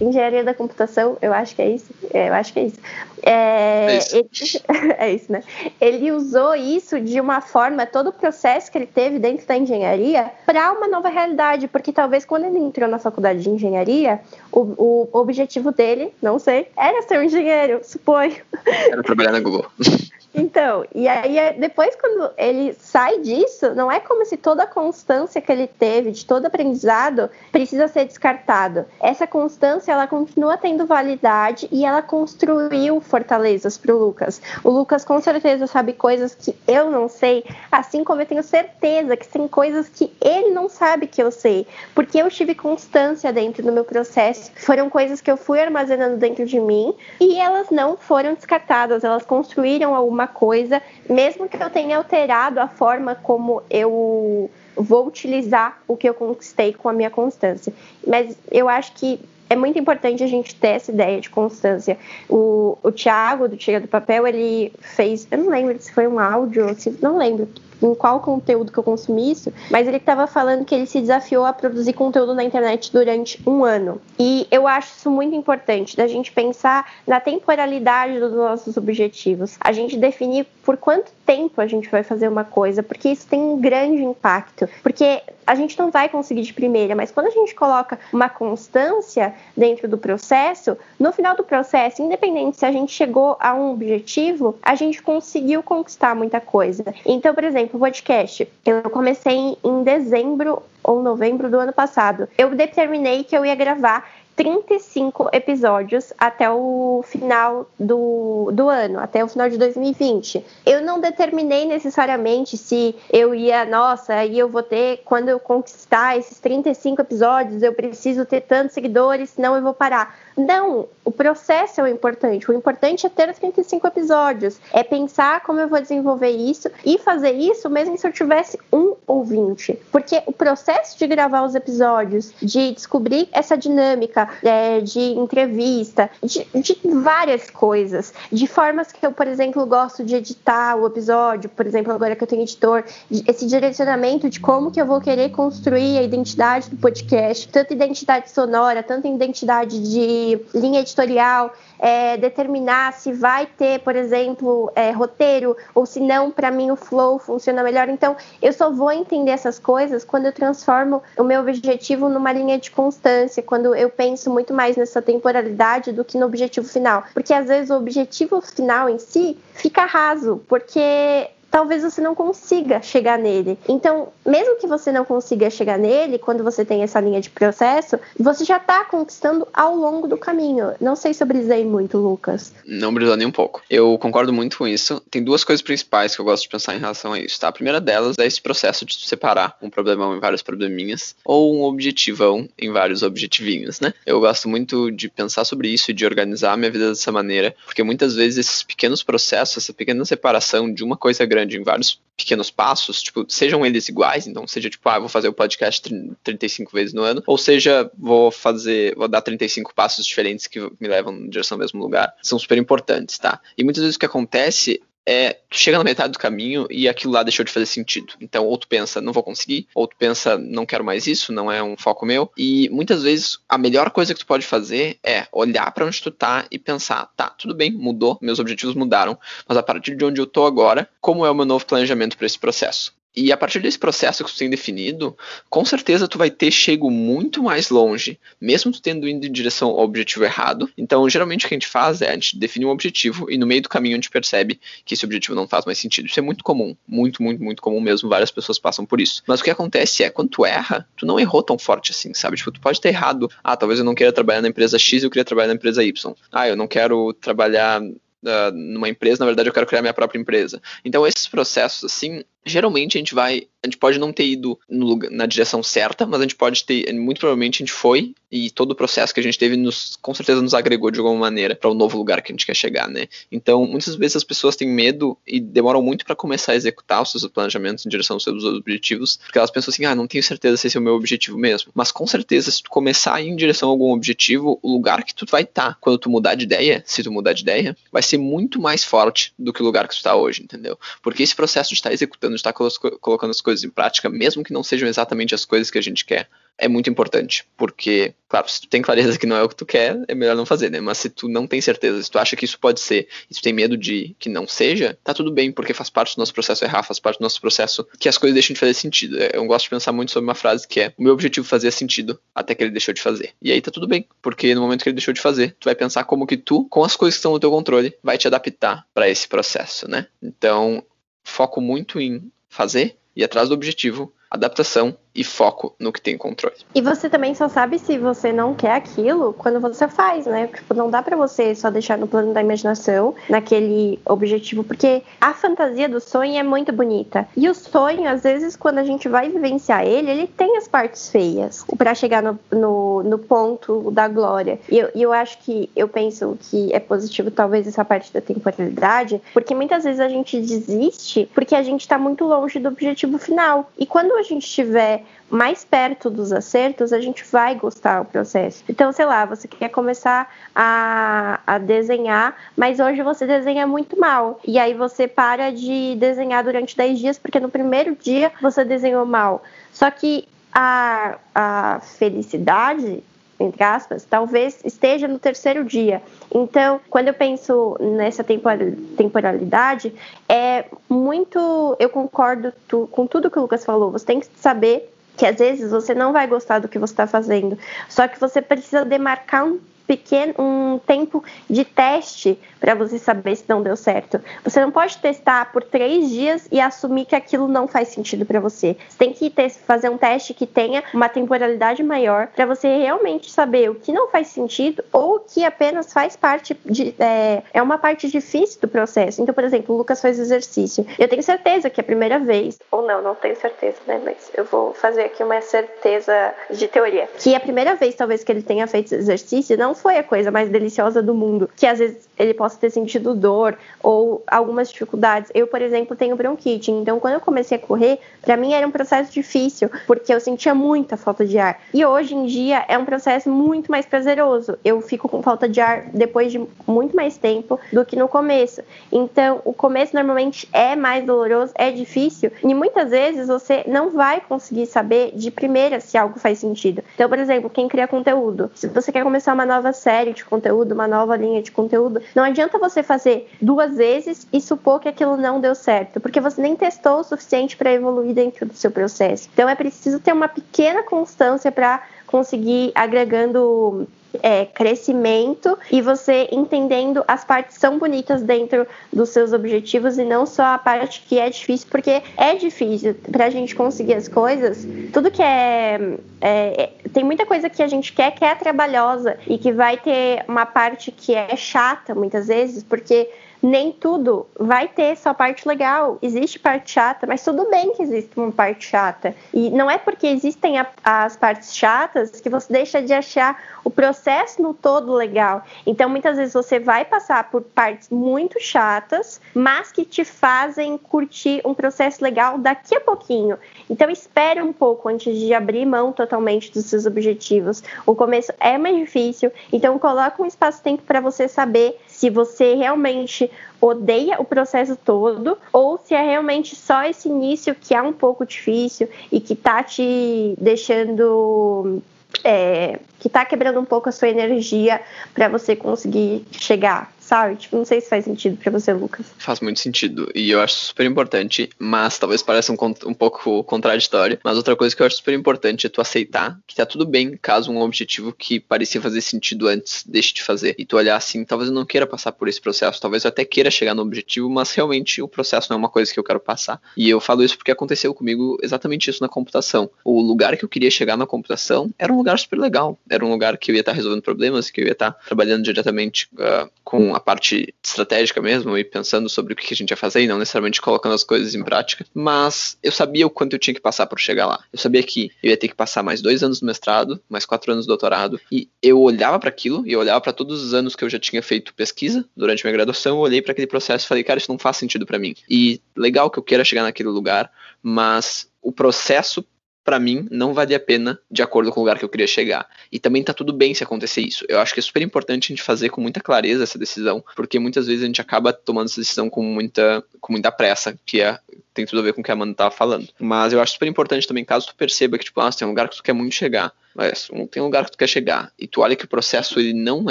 C: Engenharia da computação, eu acho que é isso. É, eu acho que é isso. É, é isso. Ele, é isso, né? Ele usou isso de uma forma, todo o processo que ele teve dentro da engenharia, para uma nova realidade, porque talvez quando ele entrou na faculdade de engenharia, o, o objetivo dele, não sei, era ser um engenheiro, suponho.
D: Era trabalhar na Google.
C: Então, e aí é, depois quando ele sai disso, não é como se toda a constância que ele teve, de todo aprendizado, precisa ser descartado. Essa constância ela continua tendo validade e ela construiu fortalezas para o Lucas. O Lucas com certeza sabe coisas que eu não sei, assim como eu tenho certeza que tem coisas que ele não sabe que eu sei, porque eu tive constância dentro do meu processo. Foram coisas que eu fui armazenando dentro de mim e elas não foram descartadas, elas construíram alguma coisa, mesmo que eu tenha alterado a forma como eu vou utilizar o que eu conquistei com a minha constância. Mas eu acho que é muito importante a gente ter essa ideia de constância. O, o Thiago, do Tira do Papel, ele fez, eu não lembro se foi um áudio, não lembro em qual conteúdo que eu consumi isso, mas ele estava falando que ele se desafiou a produzir conteúdo na internet durante um ano. E eu acho isso muito importante, da gente pensar na temporalidade dos nossos objetivos. A gente definir por quanto tempo a gente vai fazer uma coisa, porque isso tem um grande impacto. Porque a gente não vai conseguir de primeira, mas quando a gente coloca uma constância dentro do processo, no final do processo, independente se a gente chegou a um objetivo, a gente conseguiu conquistar muita coisa. Então, por exemplo, o podcast, eu comecei em dezembro ou novembro do ano passado. Eu determinei que eu ia gravar 35 episódios até o final do, do ano, até o final de 2020. Eu não determinei necessariamente se eu ia, nossa, aí eu vou ter, quando eu conquistar esses 35 episódios, eu preciso ter tantos seguidores, senão eu vou parar. Não, o processo é o importante. O importante é ter os 35 episódios. É pensar como eu vou desenvolver isso e fazer isso mesmo se eu tivesse um ou 20. Porque o processo de gravar os episódios, de descobrir essa dinâmica é, de entrevista, de, de várias coisas, de formas que eu, por exemplo, gosto de editar o episódio, por exemplo, agora que eu tenho editor, esse direcionamento de como que eu vou querer construir a identidade do podcast, tanto identidade sonora, tanto identidade de linha editorial, é, determinar se vai ter, por exemplo, é, roteiro, ou se não, para mim o flow funciona melhor. Então, eu só vou entender essas coisas quando eu transformo o meu objetivo numa linha de constância, quando eu penso muito mais nessa temporalidade do que no objetivo final. Porque às vezes o objetivo final em si fica raso, porque talvez você não consiga chegar nele. Então, mesmo que você não consiga chegar nele, quando você tem essa linha de processo, você já está conquistando ao longo do caminho. Não sei se eu brisei muito, Lucas.
D: Não brisou nem um pouco. Eu concordo muito com isso. Tem duas coisas principais que eu gosto de pensar em relação a isso, tá? A primeira delas é esse processo de separar um problemão em vários probleminhas ou um objetivão em vários objetivinhos, né? Eu gosto muito de pensar sobre isso e de organizar a minha vida dessa maneira, porque muitas vezes esses pequenos processos, essa pequena separação de uma coisa grande grande em vários pequenos passos, tipo, sejam eles iguais, então seja tipo, ah, vou fazer o podcast 35 vezes no ano, ou seja, vou fazer, vou dar 35 passos diferentes que me levam na direção ao mesmo lugar, são super importantes, tá? E muitas vezes o que acontece é, chega na metade do caminho e aquilo lá deixou de fazer sentido. Então, ou tu pensa, não vou conseguir, ou tu pensa, não quero mais isso, não é um foco meu. E muitas vezes a melhor coisa que tu pode fazer é olhar para onde tu tá e pensar, tá, tudo bem, mudou, meus objetivos mudaram, mas a partir de onde eu tô agora, como é o meu novo planejamento para esse processo? E a partir desse processo que tu tem definido, com certeza tu vai ter chego muito mais longe, mesmo tu tendo ido em direção ao objetivo errado. Então, geralmente o que a gente faz é a gente define um objetivo e no meio do caminho a gente percebe que esse objetivo não faz mais sentido. Isso é muito comum, muito, muito, muito comum mesmo. Várias pessoas passam por isso. Mas o que acontece é, quando tu erra, tu não errou tão forte assim, sabe? Tipo, tu pode ter errado. Ah, talvez eu não queira trabalhar na empresa X, eu queria trabalhar na empresa Y. Ah, eu não quero trabalhar Uh, numa empresa, na verdade eu quero criar minha própria empresa. Então esses processos assim, geralmente a gente vai, a gente pode não ter ido lugar, na direção certa, mas a gente pode ter, muito provavelmente a gente foi e todo o processo que a gente teve nos, com certeza nos agregou de alguma maneira para o novo lugar que a gente quer chegar, né? Então, muitas vezes as pessoas têm medo e demoram muito para começar a executar os seus planejamentos em direção aos seus objetivos, porque elas pensam assim: "Ah, não tenho certeza se esse é o meu objetivo mesmo". Mas com certeza, se tu começar a ir em direção a algum objetivo, o lugar que tu vai estar tá, quando tu mudar de ideia, se tu mudar de ideia, vai ser muito mais forte do que o lugar que tu está hoje, entendeu? Porque esse processo de estar executando, de estar colocando as coisas em prática, mesmo que não sejam exatamente as coisas que a gente quer, é muito importante, porque, claro, se tu tem clareza que não é o que tu quer, é melhor não fazer, né? Mas se tu não tem certeza, se tu acha que isso pode ser, e tu tem medo de que não seja, tá tudo bem, porque faz parte do nosso processo errar, faz parte do nosso processo que as coisas deixem de fazer sentido. Eu gosto de pensar muito sobre uma frase que é: o meu objetivo fazia sentido até que ele deixou de fazer. E aí tá tudo bem, porque no momento que ele deixou de fazer, tu vai pensar como que tu, com as coisas que estão no teu controle, vai te adaptar para esse processo, né? Então, foco muito em fazer, ir atrás do objetivo, adaptação e foco no que tem controle.
C: E você também só sabe se você não quer aquilo quando você faz, né? Tipo, não dá para você só deixar no plano da imaginação, naquele objetivo, porque a fantasia do sonho é muito bonita. E o sonho, às vezes, quando a gente vai vivenciar ele, ele tem as partes feias para chegar no, no, no, ponto da glória. E eu, eu acho que eu penso que é positivo, talvez, essa parte da temporalidade, porque muitas vezes a gente desiste porque a gente está muito longe do objetivo final. E quando a gente estiver mais perto dos acertos, a gente vai gostar do processo. Então, sei lá, você quer começar a, a desenhar, mas hoje você desenha muito mal. E aí você para de desenhar durante 10 dias, porque no primeiro dia você desenhou mal. Só que a, a felicidade entre aspas, talvez esteja no terceiro dia. Então, quando eu penso nessa temporalidade, é muito. Eu concordo tu, com tudo que o Lucas falou. Você tem que saber que às vezes você não vai gostar do que você está fazendo, só que você precisa demarcar um pequeno um tempo de teste para você saber se não deu certo. Você não pode testar por três dias e assumir que aquilo não faz sentido para você. Você tem que ter, fazer um teste que tenha uma temporalidade maior para você realmente saber o que não faz sentido ou o que apenas faz parte de é, é uma parte difícil do processo. Então, por exemplo, o Lucas faz exercício. Eu tenho certeza que a primeira vez, ou não, não tenho certeza, né? Mas eu vou fazer aqui uma certeza de teoria. Que a primeira vez, talvez, que ele tenha feito exercício, não foi a coisa mais deliciosa do mundo, que às vezes ele possa ter sentido dor ou algumas dificuldades. Eu, por exemplo, tenho bronquite, então quando eu comecei a correr, para mim era um processo difícil, porque eu sentia muita falta de ar. E hoje em dia é um processo muito mais prazeroso. Eu fico com falta de ar depois de muito mais tempo do que no começo. Então, o começo normalmente é mais doloroso, é difícil, e muitas vezes você não vai conseguir saber de primeira se algo faz sentido. Então, por exemplo, quem cria conteúdo, se você quer começar uma nova série de conteúdo, uma nova linha de conteúdo, não adianta você fazer duas vezes e supor que aquilo não deu certo, porque você nem testou o suficiente para evoluir dentro do seu processo. Então é preciso ter uma pequena constância para conseguir agregando é, crescimento e você entendendo as partes são bonitas dentro dos seus objetivos e não só a parte que é difícil, porque é difícil para a gente conseguir as coisas. Tudo que é, é, Tem muita coisa que a gente quer que é trabalhosa e que vai ter uma parte que é chata muitas vezes, porque nem tudo vai ter só parte legal. Existe parte chata, mas tudo bem que existe uma parte chata. E não é porque existem a, as partes chatas que você deixa de achar o processo no todo legal. Então, muitas vezes você vai passar por partes muito chatas, mas que te fazem curtir um processo legal daqui a pouquinho. Então, espere um pouco antes de abrir mão totalmente dos seus objetivos. O começo é mais difícil, então coloque um espaço-tempo para você saber se você realmente odeia o processo todo ou se é realmente só esse início que é um pouco difícil e que tá te deixando é, que tá quebrando um pouco a sua energia para você conseguir chegar sabe? Tipo, não sei se faz sentido para você, Lucas.
D: Faz muito sentido. E eu acho super importante, mas talvez pareça um, um pouco contraditório. Mas outra coisa que eu acho super importante é tu aceitar que tá tudo bem caso um objetivo que parecia fazer sentido antes deixe de fazer. E tu olhar assim, talvez eu não queira passar por esse processo, talvez eu até queira chegar no objetivo, mas realmente o processo não é uma coisa que eu quero passar. E eu falo isso porque aconteceu comigo exatamente isso na computação. O lugar que eu queria chegar na computação era um lugar super legal. Era um lugar que eu ia estar resolvendo problemas, que eu ia estar trabalhando diretamente uh, com a parte estratégica mesmo e pensando sobre o que a gente ia fazer e não necessariamente colocando as coisas em prática, mas eu sabia o quanto eu tinha que passar para chegar lá. Eu sabia que eu ia ter que passar mais dois anos no mestrado, mais quatro anos no doutorado, e eu olhava para aquilo e eu olhava para todos os anos que eu já tinha feito pesquisa durante minha graduação, eu olhei para aquele processo e falei, cara, isso não faz sentido para mim. E legal que eu queira chegar naquele lugar, mas o processo para mim, não vale a pena de acordo com o lugar que eu queria chegar. E também tá tudo bem se acontecer isso. Eu acho que é super importante a gente fazer com muita clareza essa decisão, porque muitas vezes a gente acaba tomando essa decisão com muita, com muita pressa, que é, tem tudo a ver com o que a Amanda tava falando. Mas eu acho super importante também, caso tu perceba que, tipo, ah, tem um lugar que tu quer muito chegar, mas tem um lugar que tu quer chegar, e tu olha que o processo ele não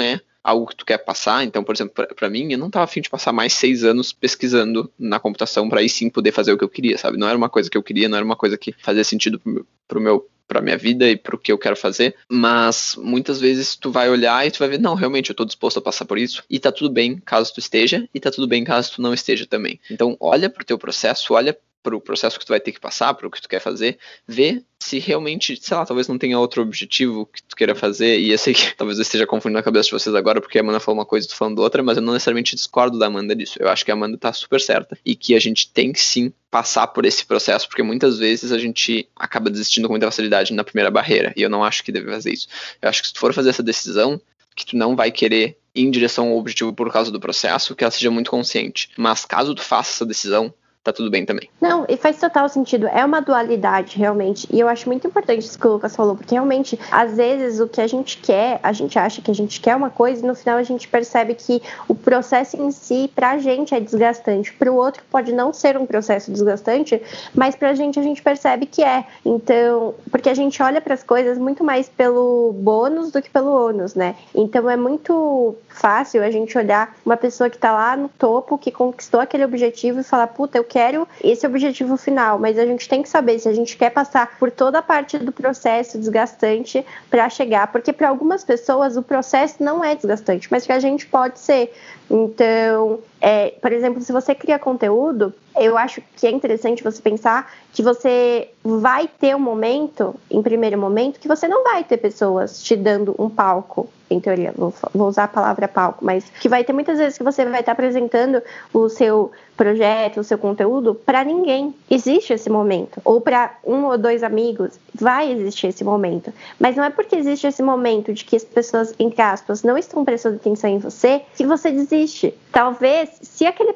D: é algo que tu quer passar. Então, por exemplo, para mim, eu não tava afim de passar mais seis anos pesquisando na computação para aí sim poder fazer o que eu queria, sabe? Não era uma coisa que eu queria, não era uma coisa que fazia sentido pro meu, meu para minha vida e para o que eu quero fazer, mas muitas vezes tu vai olhar e tu vai ver, não, realmente eu estou disposto a passar por isso e tá tudo bem caso tu esteja e tá tudo bem caso tu não esteja também. Então, olha pro teu processo, olha pro processo que tu vai ter que passar, pro que tu quer fazer, vê se realmente, sei lá, talvez não tenha outro objetivo que tu queira fazer, e eu sei que talvez eu esteja confundindo a cabeça de vocês agora, porque a Amanda falou uma coisa e tu falando outra, mas eu não necessariamente discordo da Amanda disso. Eu acho que a Amanda tá super certa, e que a gente tem que sim passar por esse processo, porque muitas vezes a gente acaba desistindo com muita facilidade na primeira barreira, e eu não acho que deve fazer isso. Eu acho que se tu for fazer essa decisão, que tu não vai querer ir em direção ao objetivo por causa do processo, que ela seja muito consciente. Mas caso tu faça essa decisão, tá tudo bem também.
C: Não, e faz total sentido. É uma dualidade, realmente. E eu acho muito importante isso que o Lucas falou, porque realmente, às vezes, o que a gente quer, a gente acha que a gente quer uma coisa e no final a gente percebe que o processo em si, pra gente, é desgastante. Pro outro, pode não ser um processo desgastante, mas pra gente, a gente percebe que é. Então, porque a gente olha para as coisas muito mais pelo bônus do que pelo ônus, né? Então, é muito fácil a gente olhar uma pessoa que tá lá no topo, que conquistou aquele objetivo e falar, puta, eu quero quero esse objetivo final, mas a gente tem que saber se a gente quer passar por toda a parte do processo desgastante para chegar, porque para algumas pessoas o processo não é desgastante, mas para a gente pode ser. Então, é, por exemplo, se você cria conteúdo, eu acho que é interessante você pensar que você vai ter um momento, em primeiro momento, que você não vai ter pessoas te dando um palco, em teoria, vou, vou usar a palavra palco, mas que vai ter muitas vezes que você vai estar apresentando o seu projeto, o seu conteúdo para ninguém. Existe esse momento. Ou para um ou dois amigos, vai existir esse momento. Mas não é porque existe esse momento de que as pessoas, entre aspas, não estão prestando atenção em você, que você desiste. Talvez, se aquele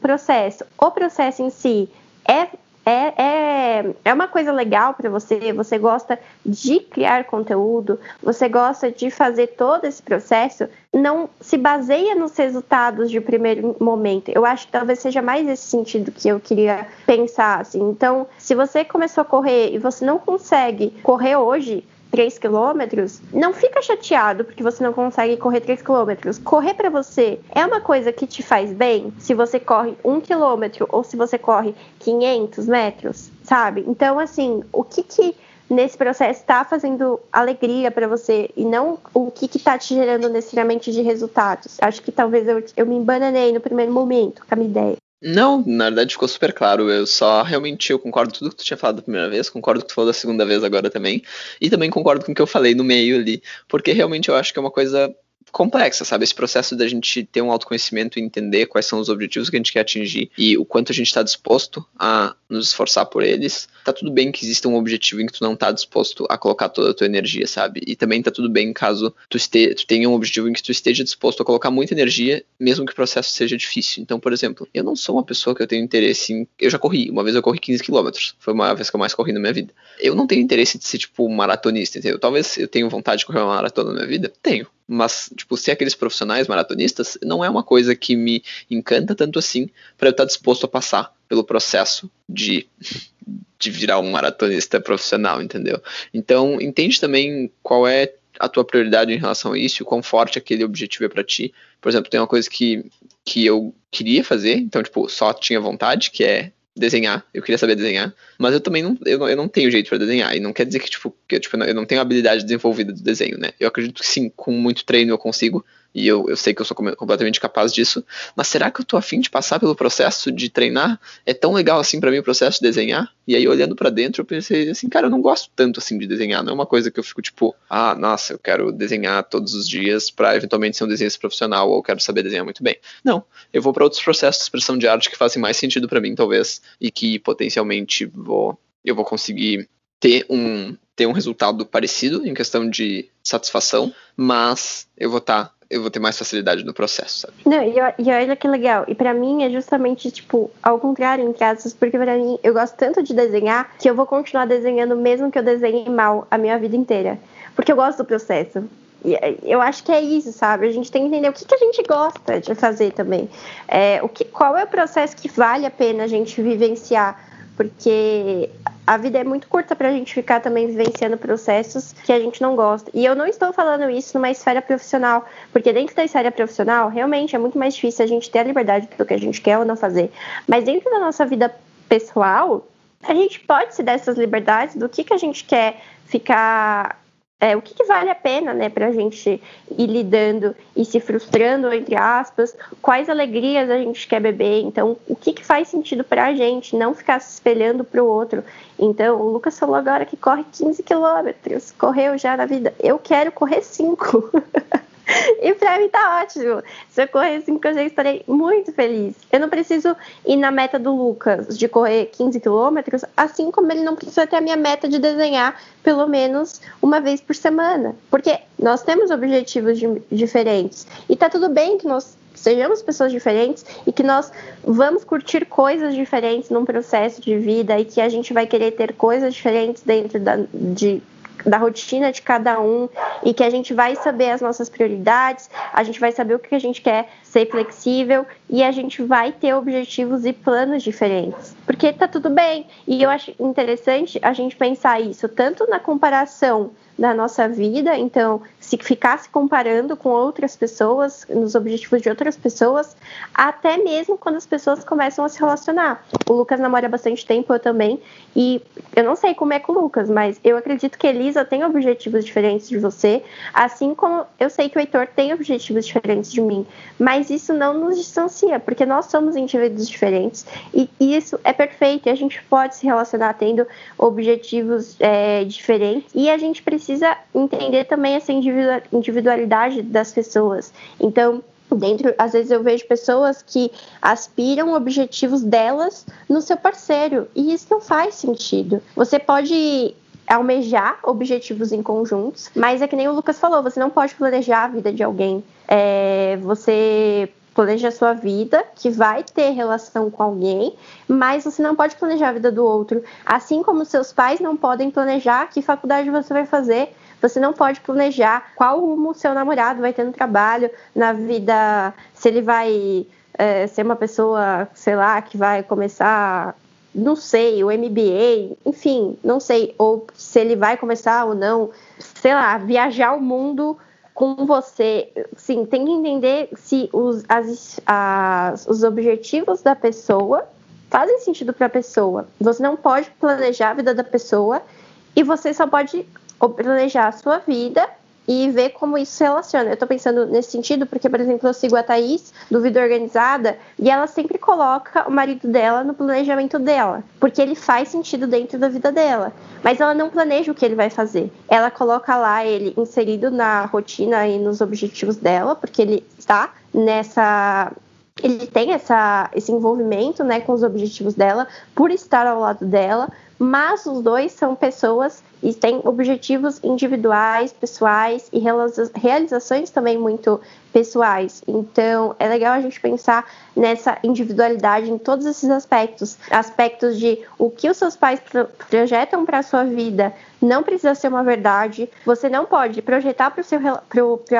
C: processo, o processo em si, é é, é, é uma coisa legal para você, você gosta de criar conteúdo, você gosta de fazer todo esse processo, não se baseia nos resultados de primeiro momento. Eu acho que talvez seja mais esse sentido que eu queria pensar. Assim. Então, se você começou a correr e você não consegue correr hoje, 3 quilômetros, não fica chateado porque você não consegue correr 3 quilômetros. Correr para você é uma coisa que te faz bem se você corre 1 quilômetro ou se você corre 500 metros, sabe? Então, assim, o que que nesse processo está fazendo alegria para você e não o que está te gerando necessariamente de resultados. Acho que talvez eu, eu me embananei no primeiro momento com a minha ideia.
D: Não, na verdade ficou super claro. Eu só realmente eu concordo com tudo que tu tinha falado da primeira vez, concordo com o que tu falou da segunda vez agora também, e também concordo com o que eu falei no meio ali, porque realmente eu acho que é uma coisa complexa, sabe? Esse processo da gente ter um autoconhecimento e entender quais são os objetivos que a gente quer atingir e o quanto a gente está disposto a nos esforçar por eles. Tá tudo bem que exista um objetivo em que tu não tá disposto a colocar toda a tua energia, sabe? E também tá tudo bem caso tu, este, tu tenha um objetivo em que tu esteja disposto a colocar muita energia, mesmo que o processo seja difícil. Então, por exemplo, eu não sou uma pessoa que eu tenho interesse em. Eu já corri, uma vez eu corri 15 km. Foi uma vez que eu mais corri na minha vida. Eu não tenho interesse de ser, tipo, maratonista, entendeu? Talvez eu tenha vontade de correr uma maratona na minha vida. Tenho. Mas, tipo, ser aqueles profissionais maratonistas não é uma coisa que me encanta tanto assim para eu estar disposto a passar pelo processo de, de virar um maratonista profissional, entendeu? Então, entende também qual é a tua prioridade em relação a isso, o quão forte aquele objetivo é para ti. Por exemplo, tem uma coisa que, que eu queria fazer, então, tipo, só tinha vontade, que é desenhar, eu queria saber desenhar, mas eu também não, eu não, eu não tenho jeito para desenhar, e não quer dizer que, tipo, que, tipo, eu não tenho habilidade desenvolvida do desenho, né? Eu acredito que sim, com muito treino eu consigo, e eu, eu sei que eu sou completamente capaz disso, mas será que eu tô afim de passar pelo processo de treinar? É tão legal assim para mim o processo de desenhar? E aí, olhando para dentro, eu pensei assim, cara, eu não gosto tanto assim de desenhar, não é uma coisa que eu fico tipo, ah, nossa, eu quero desenhar todos os dias para eventualmente ser um desenhista profissional, ou eu quero saber desenhar muito bem. Não, eu vou para outros processos de expressão de arte que fazem mais sentido para mim, talvez, e que potencialmente vou, eu vou conseguir ter um, ter um resultado parecido em questão de satisfação, mas eu vou estar tá eu vou ter mais facilidade no processo, sabe?
C: Não, e, e olha que legal. E para mim é justamente, tipo, ao contrário, em aspas, porque para mim eu gosto tanto de desenhar que eu vou continuar desenhando mesmo que eu desenhe mal a minha vida inteira. Porque eu gosto do processo. E eu acho que é isso, sabe? A gente tem que entender o que, que a gente gosta de fazer também. É, o que, qual é o processo que vale a pena a gente vivenciar porque a vida é muito curta para a gente ficar também vivenciando processos que a gente não gosta. E eu não estou falando isso numa esfera profissional, porque dentro da esfera profissional, realmente é muito mais difícil a gente ter a liberdade do que a gente quer ou não fazer. Mas dentro da nossa vida pessoal, a gente pode se dar essas liberdades do que, que a gente quer ficar é, o que, que, vale a pena, né, para a gente ir lidando e se frustrando, entre aspas, quais alegrias a gente quer beber, então, o que, que faz sentido para a gente, não ficar se espelhando para o outro. Então, o Lucas falou agora que corre 15 quilômetros, correu já na vida, eu quero correr 5. E pra mim tá ótimo. Se eu correr 5, eu já estarei muito feliz. Eu não preciso ir na meta do Lucas de correr 15 quilômetros, assim como ele não precisa ter a minha meta de desenhar pelo menos uma vez por semana. Porque nós temos objetivos diferentes. E tá tudo bem que nós sejamos pessoas diferentes e que nós vamos curtir coisas diferentes num processo de vida e que a gente vai querer ter coisas diferentes dentro da, de da rotina de cada um e que a gente vai saber as nossas prioridades, a gente vai saber o que a gente quer ser flexível e a gente vai ter objetivos e planos diferentes. Porque tá tudo bem. E eu acho interessante a gente pensar isso tanto na comparação da nossa vida, então se ficar se comparando com outras pessoas, nos objetivos de outras pessoas, até mesmo quando as pessoas começam a se relacionar. O Lucas namora bastante tempo, eu também, e eu não sei como é com o Lucas, mas eu acredito que Elisa tem objetivos diferentes de você, assim como eu sei que o Heitor tem objetivos diferentes de mim, mas isso não nos distancia, porque nós somos indivíduos diferentes e isso é perfeito, e a gente pode se relacionar tendo objetivos é, diferentes, e a gente precisa entender também essa individualidade individualidade das pessoas. Então, dentro, às vezes eu vejo pessoas que aspiram objetivos delas no seu parceiro, e isso não faz sentido. Você pode almejar objetivos em conjuntos, mas é que nem o Lucas falou, você não pode planejar a vida de alguém. É, você planeja a sua vida, que vai ter relação com alguém, mas você não pode planejar a vida do outro. Assim como seus pais não podem planejar que faculdade você vai fazer, você não pode planejar qual rumo o seu namorado vai ter no trabalho, na vida, se ele vai é, ser uma pessoa, sei lá, que vai começar, não sei, o MBA, enfim, não sei, ou se ele vai começar ou não, sei lá, viajar o mundo com você. Sim, tem que entender se os, as, as, os objetivos da pessoa fazem sentido para a pessoa. Você não pode planejar a vida da pessoa e você só pode planejar a sua vida e ver como isso se relaciona. Eu tô pensando nesse sentido porque, por exemplo, eu sigo a Thaís, do Vida Organizada, e ela sempre coloca o marido dela no planejamento dela, porque ele faz sentido dentro da vida dela. Mas ela não planeja o que ele vai fazer. Ela coloca lá ele inserido na rotina e nos objetivos dela, porque ele está nessa ele tem essa, esse envolvimento né, com os objetivos dela, por estar ao lado dela, mas os dois são pessoas e têm objetivos individuais, pessoais e realizações também muito pessoais. Então, é legal a gente pensar nessa individualidade em todos esses aspectos. Aspectos de o que os seus pais projetam para a sua vida não precisa ser uma verdade. Você não pode projetar para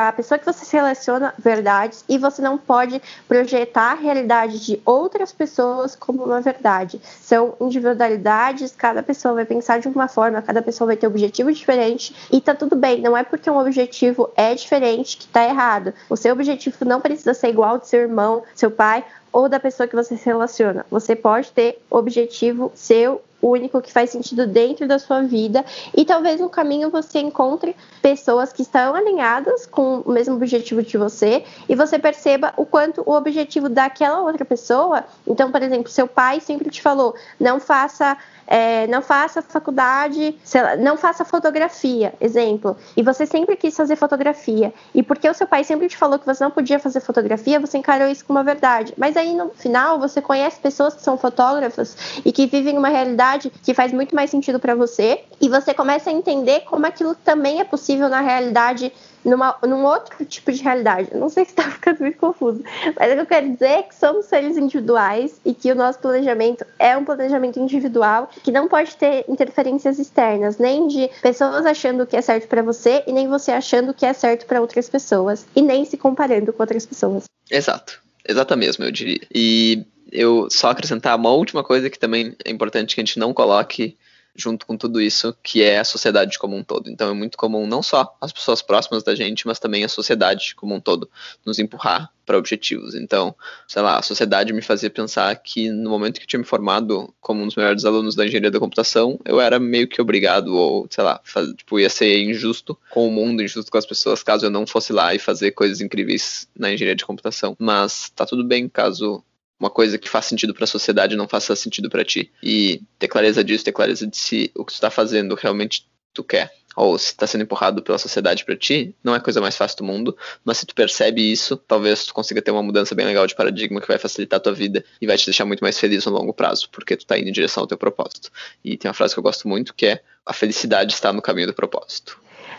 C: a pessoa que você se relaciona verdades e você não pode projetar a realidade de outras pessoas como uma verdade. São individualidades, cada pessoa vai pensar de uma forma, cada pessoa vai ter objetivo diferente e tá tudo bem. Não é porque um objetivo é diferente que tá errado. Seu objetivo não precisa ser igual ao do seu irmão, seu pai ou da pessoa que você se relaciona. Você pode ter objetivo seu único que faz sentido dentro da sua vida e talvez no caminho você encontre pessoas que estão alinhadas com o mesmo objetivo de você e você perceba o quanto o objetivo daquela outra pessoa. Então, por exemplo, seu pai sempre te falou: não faça é, não faça faculdade, lá, não faça fotografia, exemplo. E você sempre quis fazer fotografia. E porque o seu pai sempre te falou que você não podia fazer fotografia, você encarou isso como uma verdade. Mas aí no final você conhece pessoas que são fotógrafas e que vivem uma realidade que faz muito mais sentido para você. E você começa a entender como aquilo também é possível na realidade numa, num outro tipo de realidade. Não sei se está ficando muito confuso, mas o que eu quero dizer é que somos seres individuais e que o nosso planejamento é um planejamento individual que não pode ter interferências externas, nem de pessoas achando o que é certo para você e nem você achando o que é certo para outras pessoas e nem se comparando com outras pessoas.
D: Exato, exato mesmo, eu diria. E eu só acrescentar uma última coisa que também é importante que a gente não coloque junto com tudo isso, que é a sociedade como um todo. Então é muito comum não só as pessoas próximas da gente, mas também a sociedade como um todo nos empurrar para objetivos. Então, sei lá, a sociedade me fazia pensar que no momento que eu tinha me formado como um dos melhores alunos da engenharia da computação, eu era meio que obrigado, ou sei lá, faz, tipo, ia ser injusto com o mundo, injusto com as pessoas, caso eu não fosse lá e fazer coisas incríveis na engenharia de computação. Mas tá tudo bem caso uma coisa que faz sentido para a sociedade não faça sentido para ti. E ter clareza disso, ter clareza de se o que tu está fazendo realmente tu quer ou se está sendo empurrado pela sociedade para ti, não é a coisa mais fácil do mundo, mas se tu percebe isso, talvez tu consiga ter uma mudança bem legal de paradigma que vai facilitar a tua vida e vai te deixar muito mais feliz no longo prazo, porque tu tá indo em direção ao teu propósito. E tem uma frase que eu gosto muito que é: a felicidade está no caminho do propósito.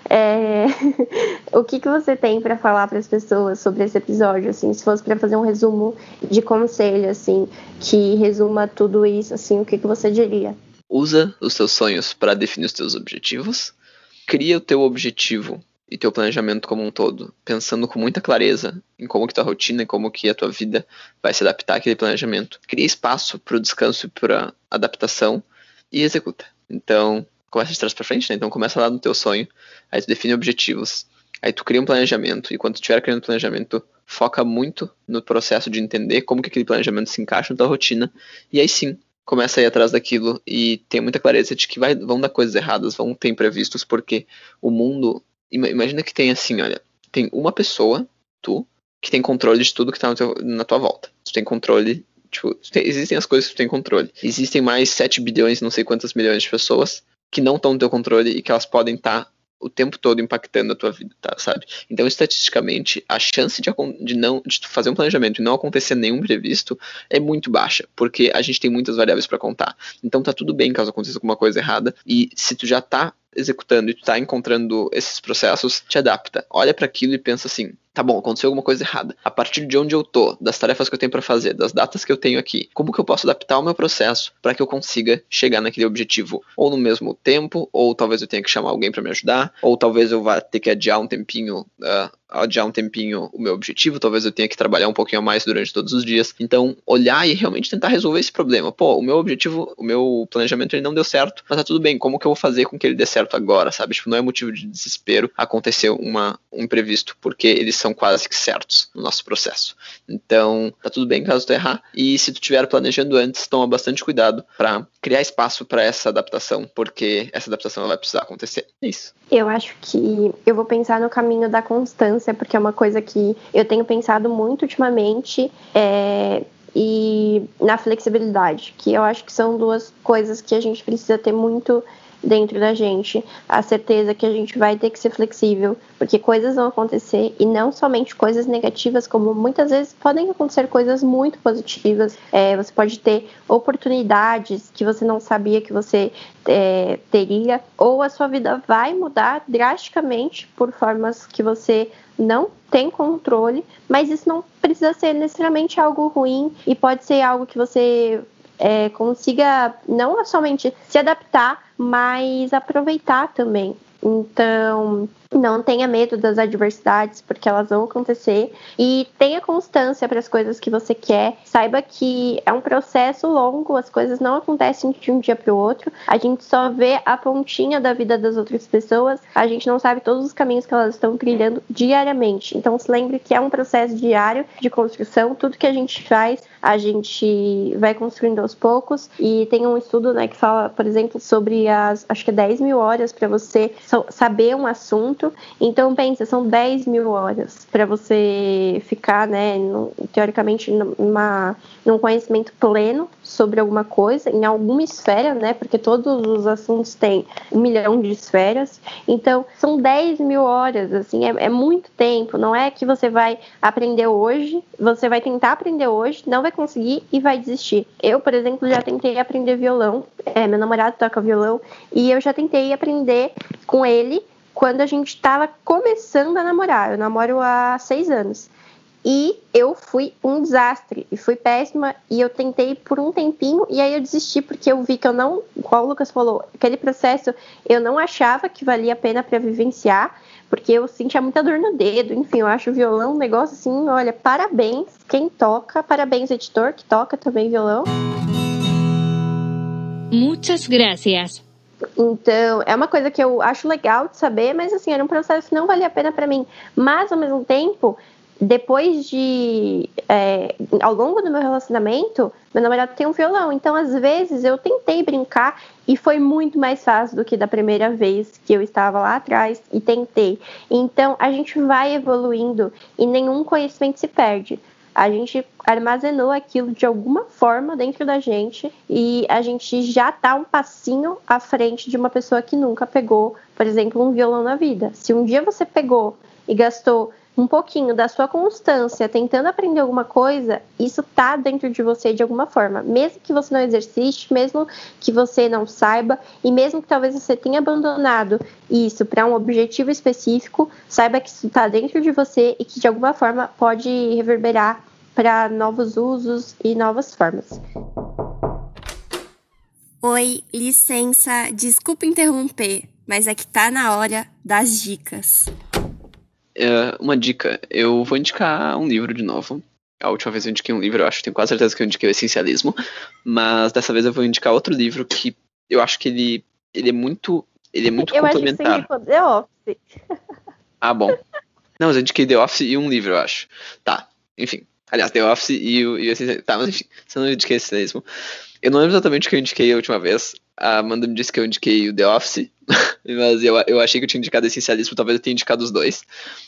C: É... o que, que você tem para falar para as pessoas sobre esse episódio, assim, se fosse para fazer um resumo de conselho, assim, que resuma tudo isso, assim, o que, que você diria?
D: Usa os teus sonhos para definir os teus objetivos cria o teu objetivo e teu planejamento como um todo, pensando com muita clareza em como que tua rotina e como que a tua vida vai se adaptar àquele planejamento. Cria espaço para o descanso e para adaptação e executa. Então, começa de trás para frente, né? Então começa lá no teu sonho, aí tu define objetivos, aí tu cria um planejamento e quando tu estiver criando planejamento, foca muito no processo de entender como que aquele planejamento se encaixa na tua rotina e aí sim, começa a ir atrás daquilo e tem muita clareza de que vai, vão dar coisas erradas, vão ter imprevistos, porque o mundo. Imagina que tem assim, olha, tem uma pessoa, tu, que tem controle de tudo que tá teu, na tua volta. Tu tem controle. Tipo, tem, existem as coisas que tu tem controle. Existem mais 7 bilhões, não sei quantas milhões de pessoas que não estão no teu controle e que elas podem estar tá o tempo todo impactando a tua vida, tá, sabe? Então, estatisticamente, a chance de, de não de fazer um planejamento e não acontecer nenhum previsto é muito baixa, porque a gente tem muitas variáveis para contar. Então, tá tudo bem caso aconteça alguma coisa errada, e se tu já tá executando e tu tá encontrando esses processos, te adapta. Olha para aquilo e pensa assim: tá bom, aconteceu alguma coisa errada. A partir de onde eu tô, das tarefas que eu tenho para fazer, das datas que eu tenho aqui, como que eu posso adaptar o meu processo para que eu consiga chegar naquele objetivo, ou no mesmo tempo, ou talvez eu tenha que chamar alguém para me ajudar, ou talvez eu vá ter que adiar um tempinho uh, adiar um tempinho o meu objetivo, talvez eu tenha que trabalhar um pouquinho mais durante todos os dias. Então, olhar e realmente tentar resolver esse problema. Pô, o meu objetivo, o meu planejamento ele não deu certo, mas tá tudo bem, como que eu vou fazer com que ele dê certo agora, sabe? Tipo, não é motivo de desespero acontecer uma, um imprevisto, porque eles são quase que certos no nosso processo. Então, tá tudo bem caso tu errar, e se tu estiver planejando antes, toma bastante cuidado para criar espaço para essa adaptação, porque essa adaptação vai precisar acontecer. É isso.
C: Eu acho que eu vou pensar no caminho da constância, porque é uma coisa que eu tenho pensado muito ultimamente. É, e na flexibilidade, que eu acho que são duas coisas que a gente precisa ter muito dentro da gente, a certeza que a gente vai ter que ser flexível, porque coisas vão acontecer e não somente coisas negativas, como muitas vezes podem acontecer coisas muito positivas. É, você pode ter oportunidades que você não sabia que você é, teria, ou a sua vida vai mudar drasticamente por formas que você não tem controle, mas isso não precisa ser necessariamente algo ruim e pode ser algo que você é, consiga não somente se adaptar, mas aproveitar também. Então, não tenha medo das adversidades, porque elas vão acontecer. E tenha constância para as coisas que você quer. Saiba que é um processo longo, as coisas não acontecem de um dia para o outro. A gente só vê a pontinha da vida das outras pessoas, a gente não sabe todos os caminhos que elas estão trilhando diariamente. Então, se lembre que é um processo diário de construção. Tudo que a gente faz, a gente vai construindo aos poucos. E tem um estudo né, que fala, por exemplo, sobre as acho que 10 mil horas para você saber um assunto. Então, pensa, são 10 mil horas para você ficar, né, no, teoricamente, numa, num conhecimento pleno sobre alguma coisa, em alguma esfera, né, porque todos os assuntos têm um milhão de esferas. Então, são 10 mil horas, assim, é, é muito tempo. Não é que você vai aprender hoje, você vai tentar aprender hoje, não vai conseguir e vai desistir. Eu, por exemplo, já tentei aprender violão, é, meu namorado toca violão, e eu já tentei aprender com ele quando a gente estava começando a namorar. Eu namoro há seis anos. E eu fui um desastre, e fui péssima, e eu tentei por um tempinho, e aí eu desisti, porque eu vi que eu não, igual o Lucas falou, aquele processo eu não achava que valia a pena para vivenciar, porque eu sentia muita dor no dedo, enfim, eu acho o violão um negócio assim, olha, parabéns quem toca, parabéns editor que toca também violão.
B: Muchas gracias.
C: Então, é uma coisa que eu acho legal de saber, mas assim, era um processo que não valia a pena para mim. Mas, ao mesmo tempo, depois de. É, ao longo do meu relacionamento, meu namorado tem um violão. Então, às vezes, eu tentei brincar e foi muito mais fácil do que da primeira vez que eu estava lá atrás e tentei. Então, a gente vai evoluindo e nenhum conhecimento se perde a gente armazenou aquilo de alguma forma dentro da gente e a gente já está um passinho à frente de uma pessoa que nunca pegou, por exemplo, um violão na vida. Se um dia você pegou e gastou um pouquinho da sua constância tentando aprender alguma coisa, isso tá dentro de você de alguma forma. Mesmo que você não exercite, mesmo que você não saiba, e mesmo que talvez você tenha abandonado isso para um objetivo específico, saiba que isso tá dentro de você e que de alguma forma pode reverberar para novos usos e novas formas.
A: Oi, licença, desculpa interromper, mas é que tá na hora das dicas.
D: É, uma dica, eu vou indicar um livro de novo. A última vez eu indiquei um livro, eu acho, tenho quase certeza que eu indiquei o Essencialismo, mas dessa vez eu vou indicar outro livro que eu acho que ele, ele é muito, ele é muito
C: eu
D: complementar.
C: Acho que você The Office.
D: Ah, bom. Não, mas eu indiquei The Office e um livro, eu acho. Tá, enfim. Aliás, The Office e o, e o Tá, mas enfim, você não indiquei Essencialismo. Eu não lembro exatamente o que eu indiquei a última vez. A Amanda me disse que eu indiquei o The Office, mas eu, eu achei que eu tinha indicado Essencialismo, talvez eu tenha indicado os dois.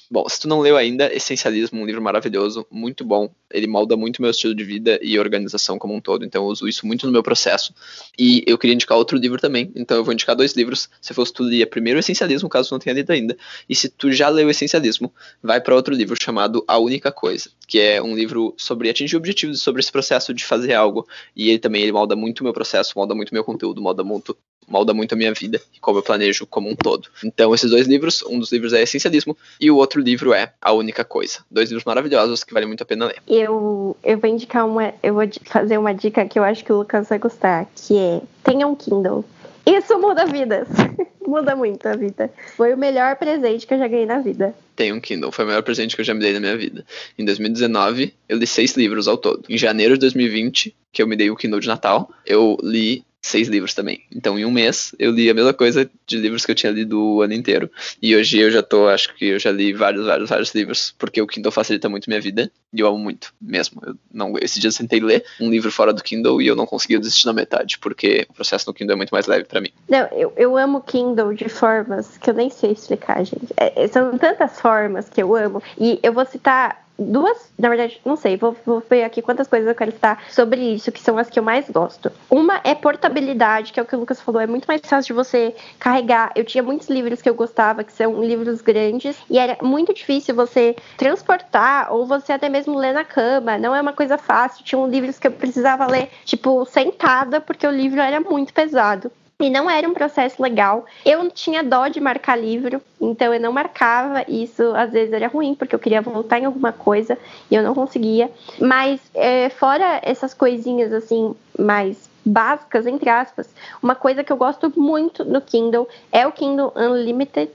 D: Bom, se tu não leu ainda, Essencialismo, um livro maravilhoso, muito bom. Ele molda muito meu estilo de vida e organização como um todo, então eu uso isso muito no meu processo. E eu queria indicar outro livro também, então eu vou indicar dois livros. Se fosse tu lia primeiro Essencialismo, caso tu não tenha lido ainda. E se tu já leu Essencialismo, vai para outro livro chamado A Única Coisa, que é um livro sobre atingir objetivos, sobre esse processo de fazer algo. E ele também ele molda muito meu processo, molda muito meu conteúdo, molda muito molda muito a minha vida e como eu planejo como um todo. Então, esses dois livros, um dos livros é Essencialismo e o outro livro é A Única Coisa. Dois livros maravilhosos que vale muito a pena ler.
C: Eu, eu vou indicar uma, eu vou fazer uma dica que eu acho que o Lucas vai gostar, que é tenha um Kindle. Isso muda vidas. muda muito a vida. Foi o melhor presente que eu já ganhei na vida.
D: Tem um Kindle, foi o melhor presente que eu já me dei na minha vida. Em 2019, eu li seis livros ao todo. Em janeiro de 2020, que eu me dei o Kindle de Natal, eu li seis livros também. Então, em um mês, eu li a mesma coisa de livros que eu tinha lido o ano inteiro. E hoje eu já tô, acho que eu já li vários, vários, vários livros, porque o Kindle facilita muito minha vida. E eu amo muito, mesmo. Eu não, esse dia eu sentei ler um livro fora do Kindle e eu não conseguia desistir na metade, porque o processo no Kindle é muito mais leve para mim.
C: Não, eu, eu amo Kindle de formas que eu nem sei explicar, gente. É, são tantas formas que eu amo. E eu vou citar duas, na verdade, não sei, vou, vou, ver aqui quantas coisas eu quero citar sobre isso, que são as que eu mais gosto. Uma é portabilidade, que é o que o Lucas falou, é muito mais fácil de você carregar. Eu tinha muitos livros que eu gostava, que são livros grandes, e era muito difícil você transportar, ou você até mesmo ler na cama, não é uma coisa fácil. Tinham livros que eu precisava ler, tipo, sentada, porque o livro era muito pesado. E não era um processo legal. Eu tinha dó de marcar livro, então eu não marcava. E isso às vezes era ruim, porque eu queria voltar em alguma coisa e eu não conseguia. Mas é, fora essas coisinhas assim, mais básicas, entre aspas, uma coisa que eu gosto muito no Kindle é o Kindle Unlimited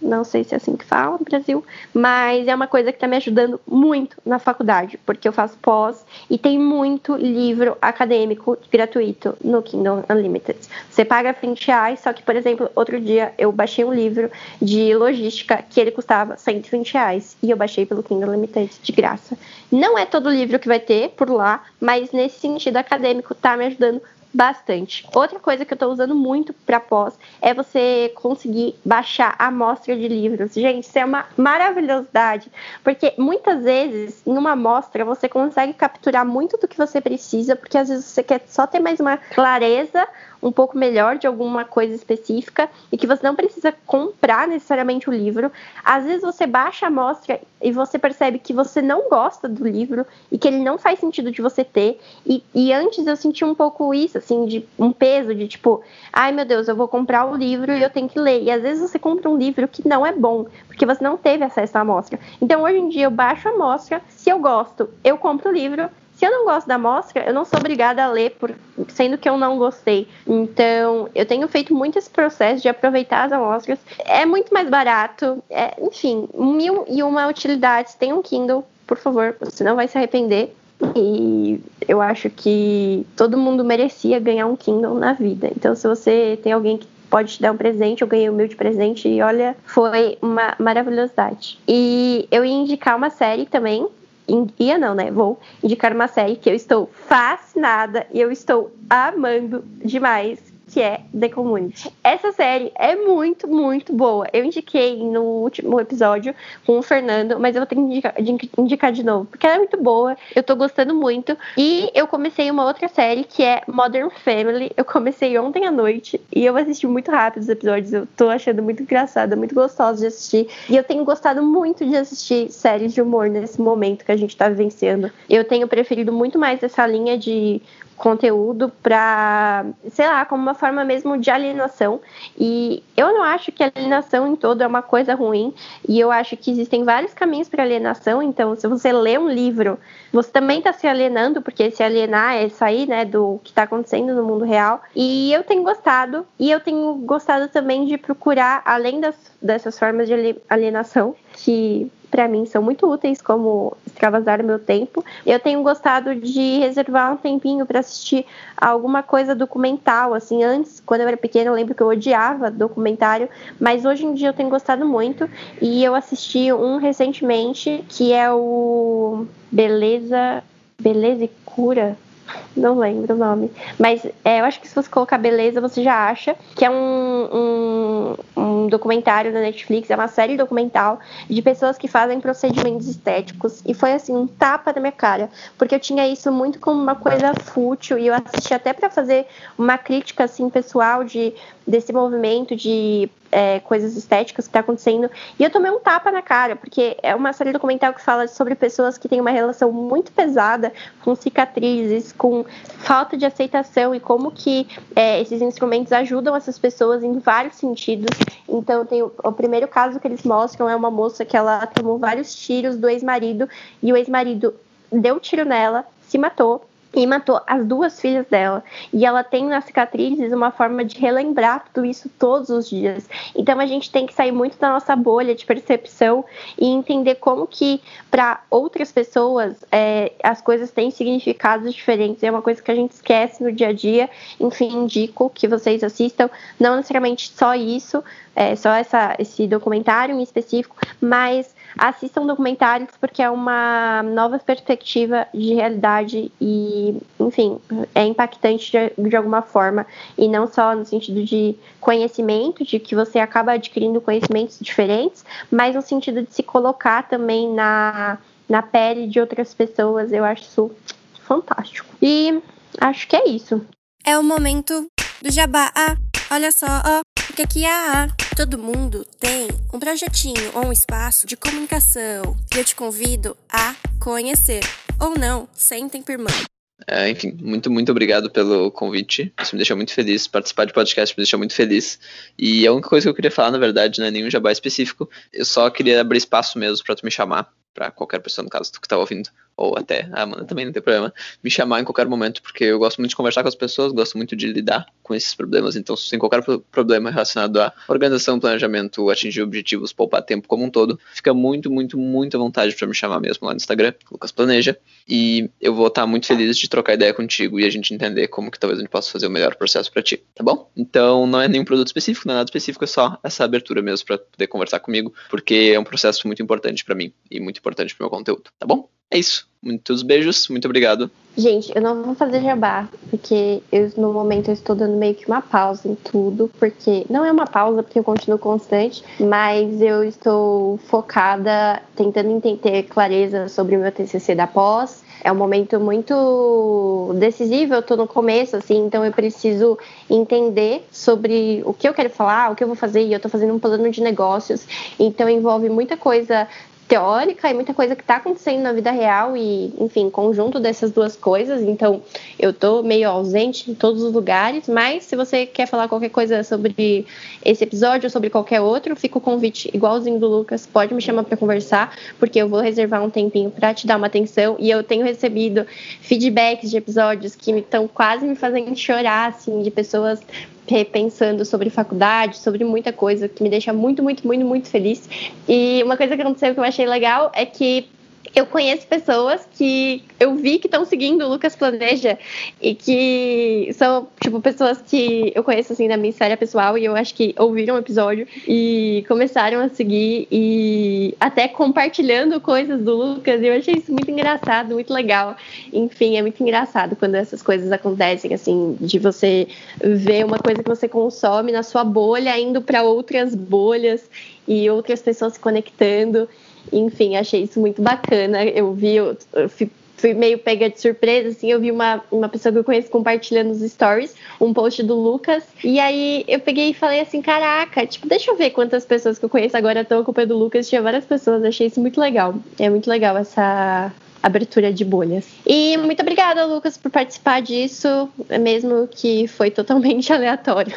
C: não sei se é assim que fala no Brasil, mas é uma coisa que está me ajudando muito na faculdade, porque eu faço pós e tem muito livro acadêmico gratuito no Kindle Unlimited. Você paga 20 reais, só que, por exemplo, outro dia eu baixei um livro de logística que ele custava 120 reais e eu baixei pelo Kindle Unlimited de graça. Não é todo livro que vai ter por lá, mas nesse sentido acadêmico está me ajudando bastante. Outra coisa que eu estou usando muito para pós é você conseguir baixar a amostra de livros. Gente, isso é uma maravilhosidade, porque muitas vezes em uma amostra você consegue capturar muito do que você precisa, porque às vezes você quer só ter mais uma clareza um pouco melhor de alguma coisa específica e que você não precisa comprar necessariamente o livro. Às vezes você baixa a amostra e você percebe que você não gosta do livro e que ele não faz sentido de você ter. E, e antes eu senti um pouco isso, assim, de um peso de tipo, ai meu Deus, eu vou comprar o livro e eu tenho que ler. E às vezes você compra um livro que não é bom, porque você não teve acesso à amostra. Então hoje em dia eu baixo a amostra, se eu gosto, eu compro o livro se eu não gosto da amostra, eu não sou obrigada a ler, por, sendo que eu não gostei. Então, eu tenho feito muito esse processo de aproveitar as amostras. É muito mais barato, é, enfim, mil e uma utilidades. Tem um Kindle, por favor, você não vai se arrepender. E eu acho que todo mundo merecia ganhar um Kindle na vida. Então, se você tem alguém que pode te dar um presente. Eu ganhei o meu de presente e olha, foi uma maravilhosidade. E eu ia indicar uma série também. Ia não, né? Vou indicar uma série que eu estou fascinada e eu estou amando demais que é The Community. Essa série é muito, muito boa. Eu indiquei no último episódio com o Fernando, mas eu vou ter que indicar, indicar de novo, porque ela é muito boa, eu tô gostando muito. E eu comecei uma outra série que é Modern Family. Eu comecei ontem à noite e eu assisti muito rápido os episódios. Eu tô achando muito engraçada, muito gostosa de assistir. E eu tenho gostado muito de assistir séries de humor nesse momento que a gente tá vivenciando. Eu tenho preferido muito mais essa linha de conteúdo para, sei lá, como uma forma mesmo de alienação. E eu não acho que alienação em todo é uma coisa ruim, e eu acho que existem vários caminhos para alienação. Então, se você lê um livro, você também está se alienando, porque se alienar é sair, né, do que está acontecendo no mundo real. E eu tenho gostado, e eu tenho gostado também de procurar, além das, dessas formas de alienação, que para mim são muito úteis como extravasar meu tempo. Eu tenho gostado de reservar um tempinho para assistir alguma coisa documental, assim, antes, quando eu era pequena, eu lembro que eu odiava documentário, mas hoje em dia eu tenho gostado muito e eu assisti um recentemente que é o Beleza, Beleza e Cura, não lembro o nome. Mas é, eu acho que se você colocar beleza, você já acha que é um, um, um, documentário da Netflix, é uma série documental de pessoas que fazem procedimentos estéticos. E foi assim, um tapa na minha cara. Porque eu tinha isso muito como uma coisa fútil. E eu assisti até para fazer uma crítica assim, pessoal de, desse movimento de é, coisas estéticas que está acontecendo. E eu tomei um tapa na cara, porque é uma série documental que fala sobre pessoas que têm uma relação muito pesada com cicatrizes, com falta de aceitação e como que é, esses instrumentos ajudam essas pessoas em vários sentidos. Então, tem o, o primeiro caso que eles mostram é uma moça que ela tomou vários tiros do ex-marido e o ex-marido deu tiro nela, se matou e matou as duas filhas dela. E ela tem nas cicatrizes uma forma de relembrar tudo isso todos os dias. Então a gente tem que sair muito da nossa bolha de percepção e entender como que para outras pessoas é, as coisas têm significados diferentes. É uma coisa que a gente esquece no dia a dia. Enfim, indico que vocês assistam, não necessariamente só isso, é, só essa, esse documentário em específico, mas assistam documentários porque é uma nova perspectiva de realidade e, enfim, é impactante de, de, alguma forma e não só no sentido de conhecimento, de que você acaba adquirindo conhecimentos diferentes, mas no sentido de se colocar também na, na pele de outras pessoas. Eu acho isso fantástico. E acho que é isso.
A: É o momento do jabá. Ah, olha só, ó, porque aqui é Todo mundo tem um projetinho ou um espaço de comunicação e eu te convido a conhecer. Ou não, sentem por mão.
D: É, enfim, muito, muito obrigado pelo convite. Isso me deixou muito feliz. Participar de podcast me deixou muito feliz. E a única coisa que eu queria falar, na verdade, não é nenhum jabá específico. Eu só queria abrir espaço mesmo para tu me chamar, para qualquer pessoa, no caso, tu que tá ouvindo ou até a Amanda também não tem problema, me chamar em qualquer momento, porque eu gosto muito de conversar com as pessoas, gosto muito de lidar com esses problemas. Então, se tem qualquer problema relacionado à organização, planejamento, atingir objetivos, poupar tempo como um todo, fica muito, muito, muito à vontade para me chamar mesmo lá no Instagram, Lucas Planeja. E eu vou estar muito feliz de trocar ideia contigo e a gente entender como que talvez a gente possa fazer o melhor processo para ti, tá bom? Então, não é nenhum produto específico, não é nada específico, é só essa abertura mesmo para poder conversar comigo, porque é um processo muito importante para mim e muito importante para o meu conteúdo, tá bom? É isso. Muitos beijos, muito obrigado.
C: Gente, eu não vou fazer jabá, porque eu, no momento eu estou dando meio que uma pausa em tudo, porque não é uma pausa, porque eu continuo constante, mas eu estou focada, tentando entender clareza sobre o meu TCC da pós. É um momento muito decisivo, eu estou no começo, assim, então eu preciso entender sobre o que eu quero falar, o que eu vou fazer, e eu estou fazendo um plano de negócios, então envolve muita coisa teórica e muita coisa que está acontecendo na vida real e, enfim, conjunto dessas duas coisas. Então, eu tô meio ausente em todos os lugares, mas se você quer falar qualquer coisa sobre esse episódio ou sobre qualquer outro, fica o convite igualzinho do Lucas, pode me chamar para conversar, porque eu vou reservar um tempinho para te dar uma atenção e eu tenho recebido feedbacks de episódios que estão quase me fazendo chorar, assim, de pessoas repensando sobre faculdade, sobre muita coisa, que me deixa muito, muito, muito, muito feliz. E uma coisa que aconteceu que eu achei legal é que eu conheço pessoas que eu vi que estão seguindo o Lucas Planeja e que são, tipo, pessoas que eu conheço, assim, da minha história pessoal e eu acho que ouviram o episódio e começaram a seguir e até compartilhando coisas do Lucas e eu achei isso muito engraçado, muito legal. Enfim, é muito engraçado quando essas coisas acontecem, assim, de você ver uma coisa que você consome na sua bolha indo para outras bolhas e outras pessoas se conectando. Enfim, achei isso muito bacana. Eu vi, eu, eu fui, meio pega de surpresa, assim, eu vi uma, uma pessoa que eu conheço compartilhando nos stories, um post do Lucas, e aí eu peguei e falei assim, caraca, tipo, deixa eu ver quantas pessoas que eu conheço agora estão com o Lucas, tinha várias pessoas, achei isso muito legal. É muito legal essa abertura de bolhas. E muito obrigada, Lucas, por participar disso, mesmo que foi totalmente aleatório.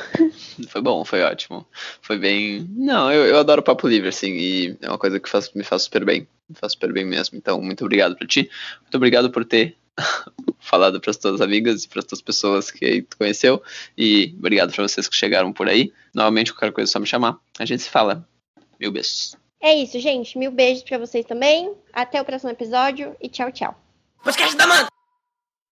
D: Foi bom, foi ótimo. Foi bem. Não, eu, eu adoro papo livre, assim, e é uma coisa que faz, me faz super bem. Faz super bem mesmo. Então, muito obrigado pra ti. Muito obrigado por ter falado para as tuas amigas e para as tuas pessoas que aí tu conheceu. E obrigado para vocês que chegaram por aí. Novamente, qualquer coisa é só me chamar. A gente se fala. Mil beijos.
C: É isso, gente. Mil beijos para vocês também. Até o próximo episódio e tchau, tchau. Podcast da